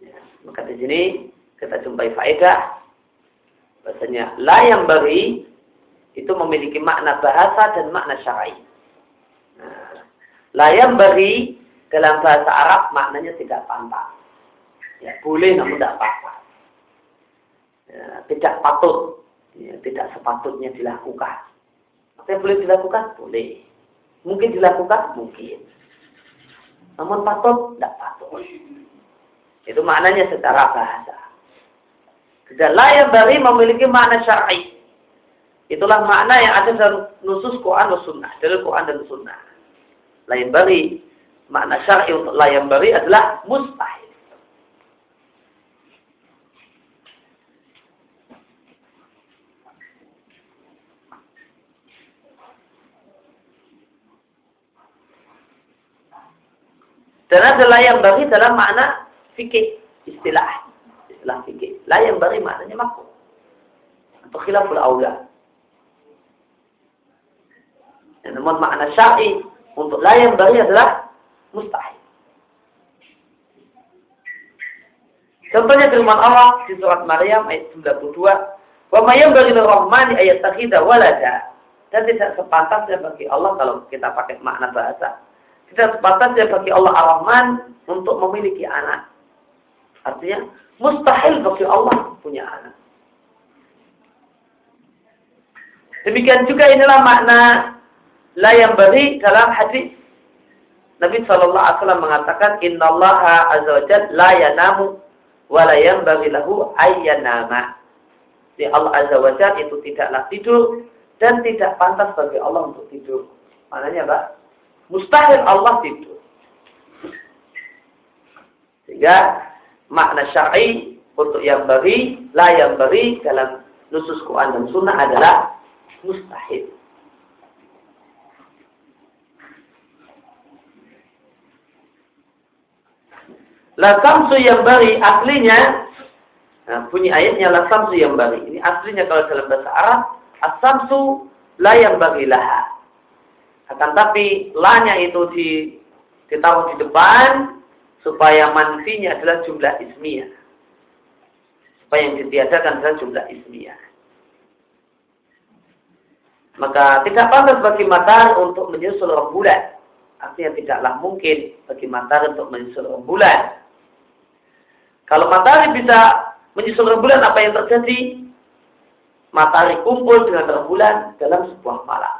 Ya, maka di sini kita jumpai faedah bahasanya layang bari itu memiliki makna bahasa dan makna syar'i. Nah, layang bari dalam bahasa Arab maknanya tidak pantas. Ya, boleh namun tidak pantas. Ya, tidak patut. ya, tidak sepatutnya dilakukan. Tapi boleh dilakukan? Boleh. Mungkin dilakukan? Mungkin. Namun patut? Tidak patut. Itu maknanya secara bahasa. Dan layak bari memiliki makna syar'i. Itulah makna yang ada dalam nusus Quran dan Sunnah. Dari Quran dan Sunnah. Lain bari. Makna syar'i untuk layan bari adalah mustahil. Dan ada layang bagi dalam makna fikih istilah istilah fikih. Layang bagi maknanya makruh atau khilaful aula. Ya, namun makna syar'i untuk layang bagi adalah mustahil. Contohnya firman Allah di surat Maryam ayat 92, "Wa may yanbaghi rahmani ayat takhidha walada." Dan tidak sepantasnya bagi Allah kalau kita pakai makna bahasa tidak sepatasnya bagi Allah Ar-Rahman untuk memiliki anak. Artinya, mustahil bagi Allah punya anak. Demikian juga inilah makna la yang beri dalam hadis Nabi Shallallahu Alaihi Wasallam mengatakan Inna Allah Azza wa Jal la yanamu wa la bagi lahu ayyanama. Jadi Allah Azza wa Jal itu tidaklah tidur dan tidak pantas bagi Allah untuk tidur. Maknanya apa? Mustahil Allah tidur. Sehingga makna syar'i untuk yang beri, la yang beri dalam nusus Quran dan Sunnah adalah mustahil. La samsu yang bari aslinya nah, bunyi ayatnya la samsu yang bari. Ini aslinya kalau dalam bahasa Arab as-samsu la yang bari laha. Akan tapi lanya itu di, ditaruh di depan supaya manfinya adalah jumlah ismiyah. Supaya yang ditiadakan adalah jumlah ismiyah. Maka tidak pantas bagi matahari untuk menyusul rembulan. Artinya tidaklah mungkin bagi matahari untuk menyusul rembulan. Kalau matahari bisa menyusul rembulan, apa yang terjadi? Matahari kumpul dengan rembulan dalam sebuah malam.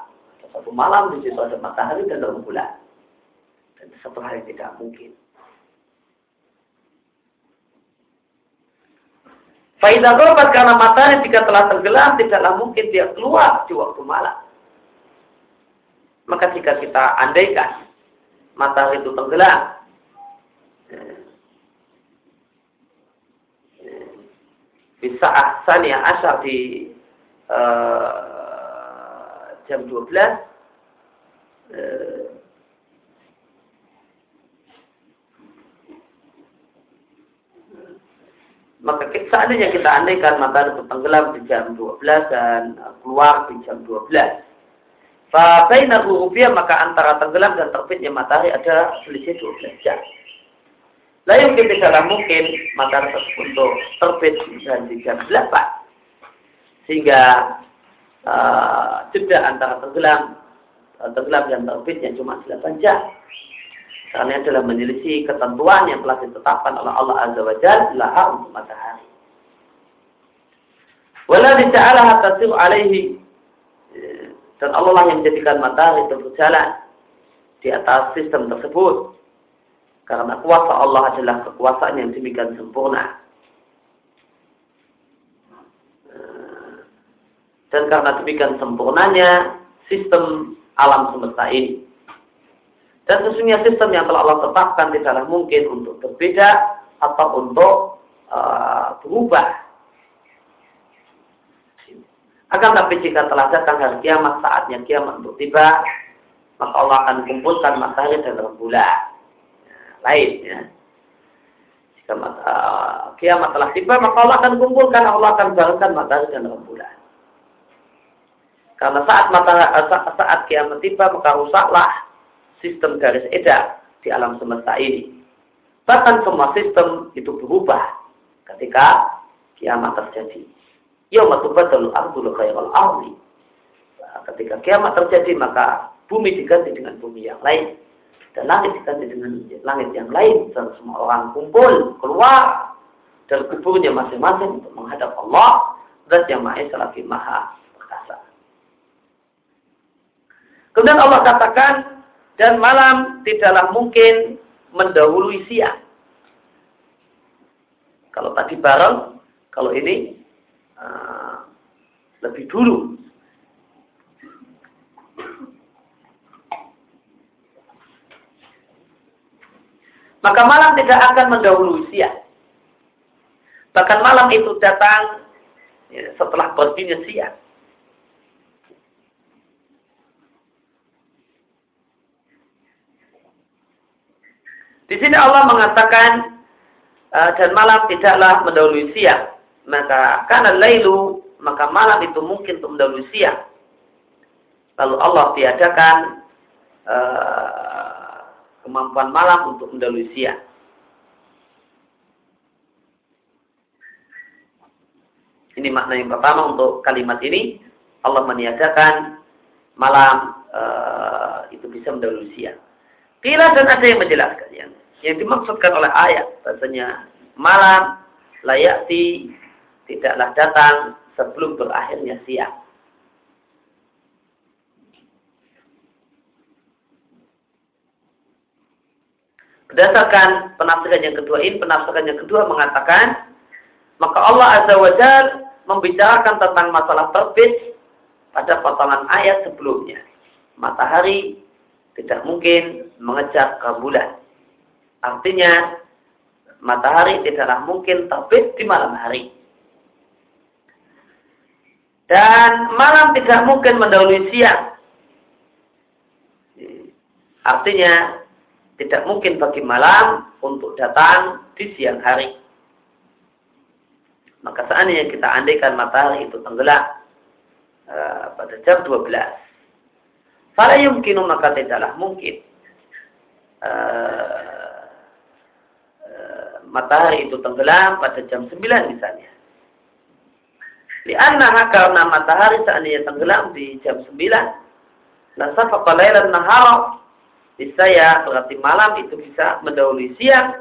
Satu malam di situ ada matahari dan rembulan. Dan satu hari tidak mungkin. Faidah robat karena matahari jika telah tenggelam tidaklah mungkin dia keluar di waktu malam. Maka jika kita andaikan matahari itu tenggelam, bisa ahsan yang asal di uh, jam 12 eh, maka seandainya kita andaikan matahari itu tenggelam di jam 12 dan keluar di jam 12 Fabaina rupiah maka antara tenggelam dan terbitnya matahari ada selisih 12 jam. Lain kita tidaklah mungkin matahari tersebut terbit dan di jam 8. Sehingga uh, jeda antara tenggelam tenggelam dan terbitnya cuma 8 jam. Karena adalah menyelisih ketentuan yang telah ditetapkan oleh Allah Azza wa Jalla untuk matahari. Wala ta'ala hatta alaihi dan Allah lah yang menjadikan matahari itu berjalan di atas sistem tersebut. Karena kuasa Allah adalah kekuasaan yang demikian sempurna. Dan karena demikian sempurnanya sistem alam semesta ini. Dan sesungguhnya sistem yang telah Allah tetapkan tidaklah mungkin untuk berbeda atau untuk uh, berubah. Akan tapi jika telah datang hari kiamat, saatnya kiamat untuk tiba, maka Allah akan kumpulkan matahari dan rembulan. Lain ya. Jika uh, kiamat telah tiba, maka Allah akan kumpulkan, Allah akan barengkan matahari dan rembulan. Karena saat mata saat kiamat tiba maka rusaklah sistem garis edar di alam semesta ini. Bahkan semua sistem itu berubah ketika kiamat terjadi. Yauma tubaddalu ardul khairal ardi. Ketika kiamat terjadi maka bumi diganti dengan bumi yang lain dan langit diganti dengan langit yang lain dan semua orang kumpul keluar dari kuburnya masing-masing untuk menghadap Allah zat yang maha esa lagi maha perkasa. Kemudian Allah katakan dan malam tidaklah mungkin mendahului siang. Kalau tadi bareng, kalau ini uh, lebih dulu. Maka malam tidak akan mendahului siang. Bahkan malam itu datang ya, setelah berdirinya siang. Di sini Allah mengatakan uh, dan malam tidaklah mendahului siang. Maka karena lailu maka malam itu mungkin untuk mendahului siang. Lalu Allah tiadakan uh, kemampuan malam untuk mendahului siang. Ini makna yang pertama untuk kalimat ini. Allah meniadakan malam uh, itu bisa mendahului siang. Kira dan ada yang menjelaskan yang, yang dimaksudkan oleh ayat bahasanya malam layakti tidaklah datang sebelum berakhirnya siang. Berdasarkan penafsiran yang kedua ini, penafsiran yang kedua mengatakan, maka Allah Azza wa Jal membicarakan tentang masalah terbit pada potongan ayat sebelumnya. Matahari tidak mungkin mengejar ke bulan. Artinya, matahari tidaklah mungkin terbit di malam hari. Dan malam tidak mungkin mendahului siang. Artinya, tidak mungkin bagi malam untuk datang di siang hari. Maka seandainya kita andaikan matahari itu tenggelam uh, pada jam 12. Fala yumkinu maka tidaklah mungkin. Uh, matahari itu tenggelam pada jam 9 misalnya. Lianna karena matahari seandainya tenggelam di jam 9, la safaqa lailan nahara. Saya berarti malam itu bisa mendahului siang.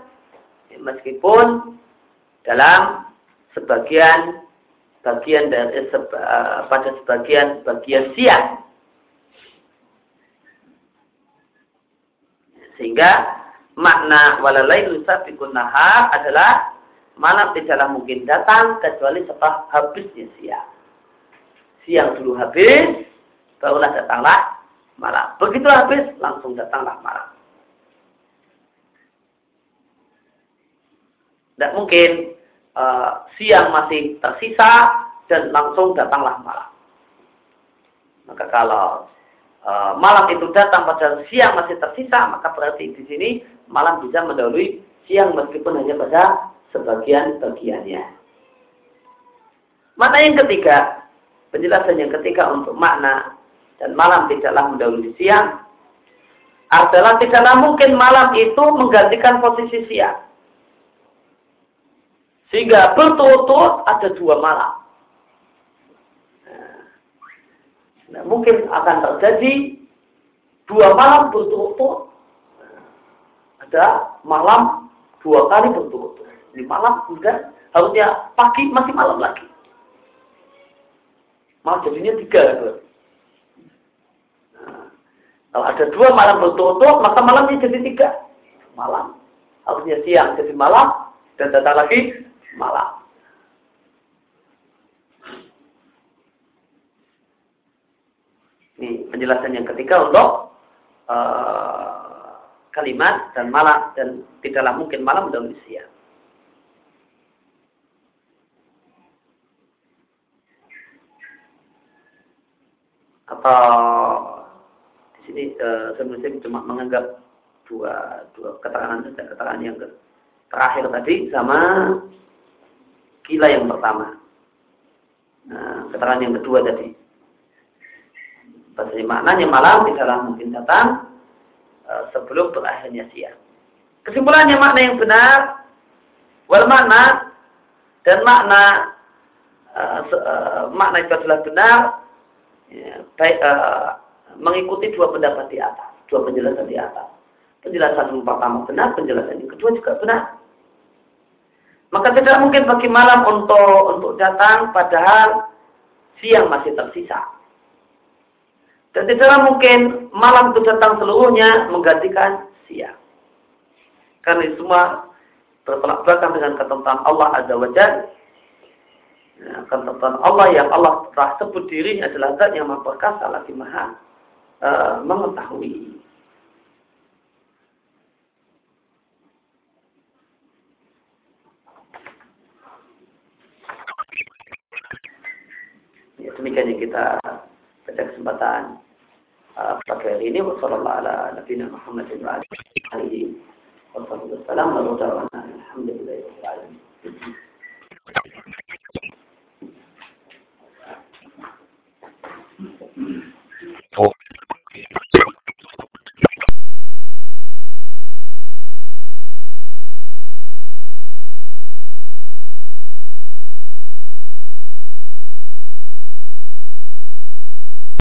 Meskipun dalam sebagian bagian dari eh, seba, eh, pada sebagian bagian siang sehingga makna walalailu sabiqun nahar adalah malam tidaklah mungkin datang kecuali setelah habisnya siang siang dulu habis barulah datanglah malam. Begitu habis, langsung datanglah malam. Tidak mungkin uh, siang masih tersisa dan langsung datanglah malam. Maka kalau malam itu datang pada siang masih tersisa, maka berarti di sini malam bisa mendahului siang meskipun hanya pada sebagian bagiannya. Makna yang ketiga, penjelasan yang ketiga untuk makna dan malam tidaklah mendahului siang adalah tidaklah mungkin malam itu menggantikan posisi siang. Sehingga berturut-turut ada dua malam. Nah, mungkin akan terjadi dua malam berturut-turut. Ada malam dua kali berturut-turut. Ini malam kemudian harusnya pagi masih malam lagi. Malah jadinya tiga. Gitu. Kalau ada dua malam berturut-turut, maka malamnya jadi tiga. Malam. Harusnya siang jadi malam, dan datang lagi malam. Ini penjelasan yang ketiga untuk uh, kalimat dan malam dan tidaklah mungkin malam mendahului siang. Atau sini uh, sebenarnya cuma menganggap dua dua keterangan saja keterangan yang terakhir tadi sama kila yang pertama. Nah, keterangan yang kedua tadi. Bahasanya maknanya malam tidaklah mungkin datang uh, sebelum berakhirnya siang. Kesimpulannya makna yang benar, wal makna dan makna uh, uh, makna itu adalah benar, ya, baik uh, mengikuti dua pendapat di atas, dua penjelasan di atas. Penjelasan yang pertama benar, penjelasan yang kedua juga benar. Maka tidak mungkin bagi malam untuk untuk datang padahal siang masih tersisa. Dan tidaklah mungkin malam itu datang seluruhnya menggantikan siang. Karena semua bertolak belakang dengan ketentuan Allah Azza wa Jalla. Ya, ketentuan Allah yang Allah telah sebut dirinya adalah zat yang memperkasa lagi maha uh, mengetahui. Ya, demikian yang kita pada kesempatan فترة ini wasallallahu ala nabiyina Muhammad wa ala alihi wasallam wa ta'ala alhamdulillah alamin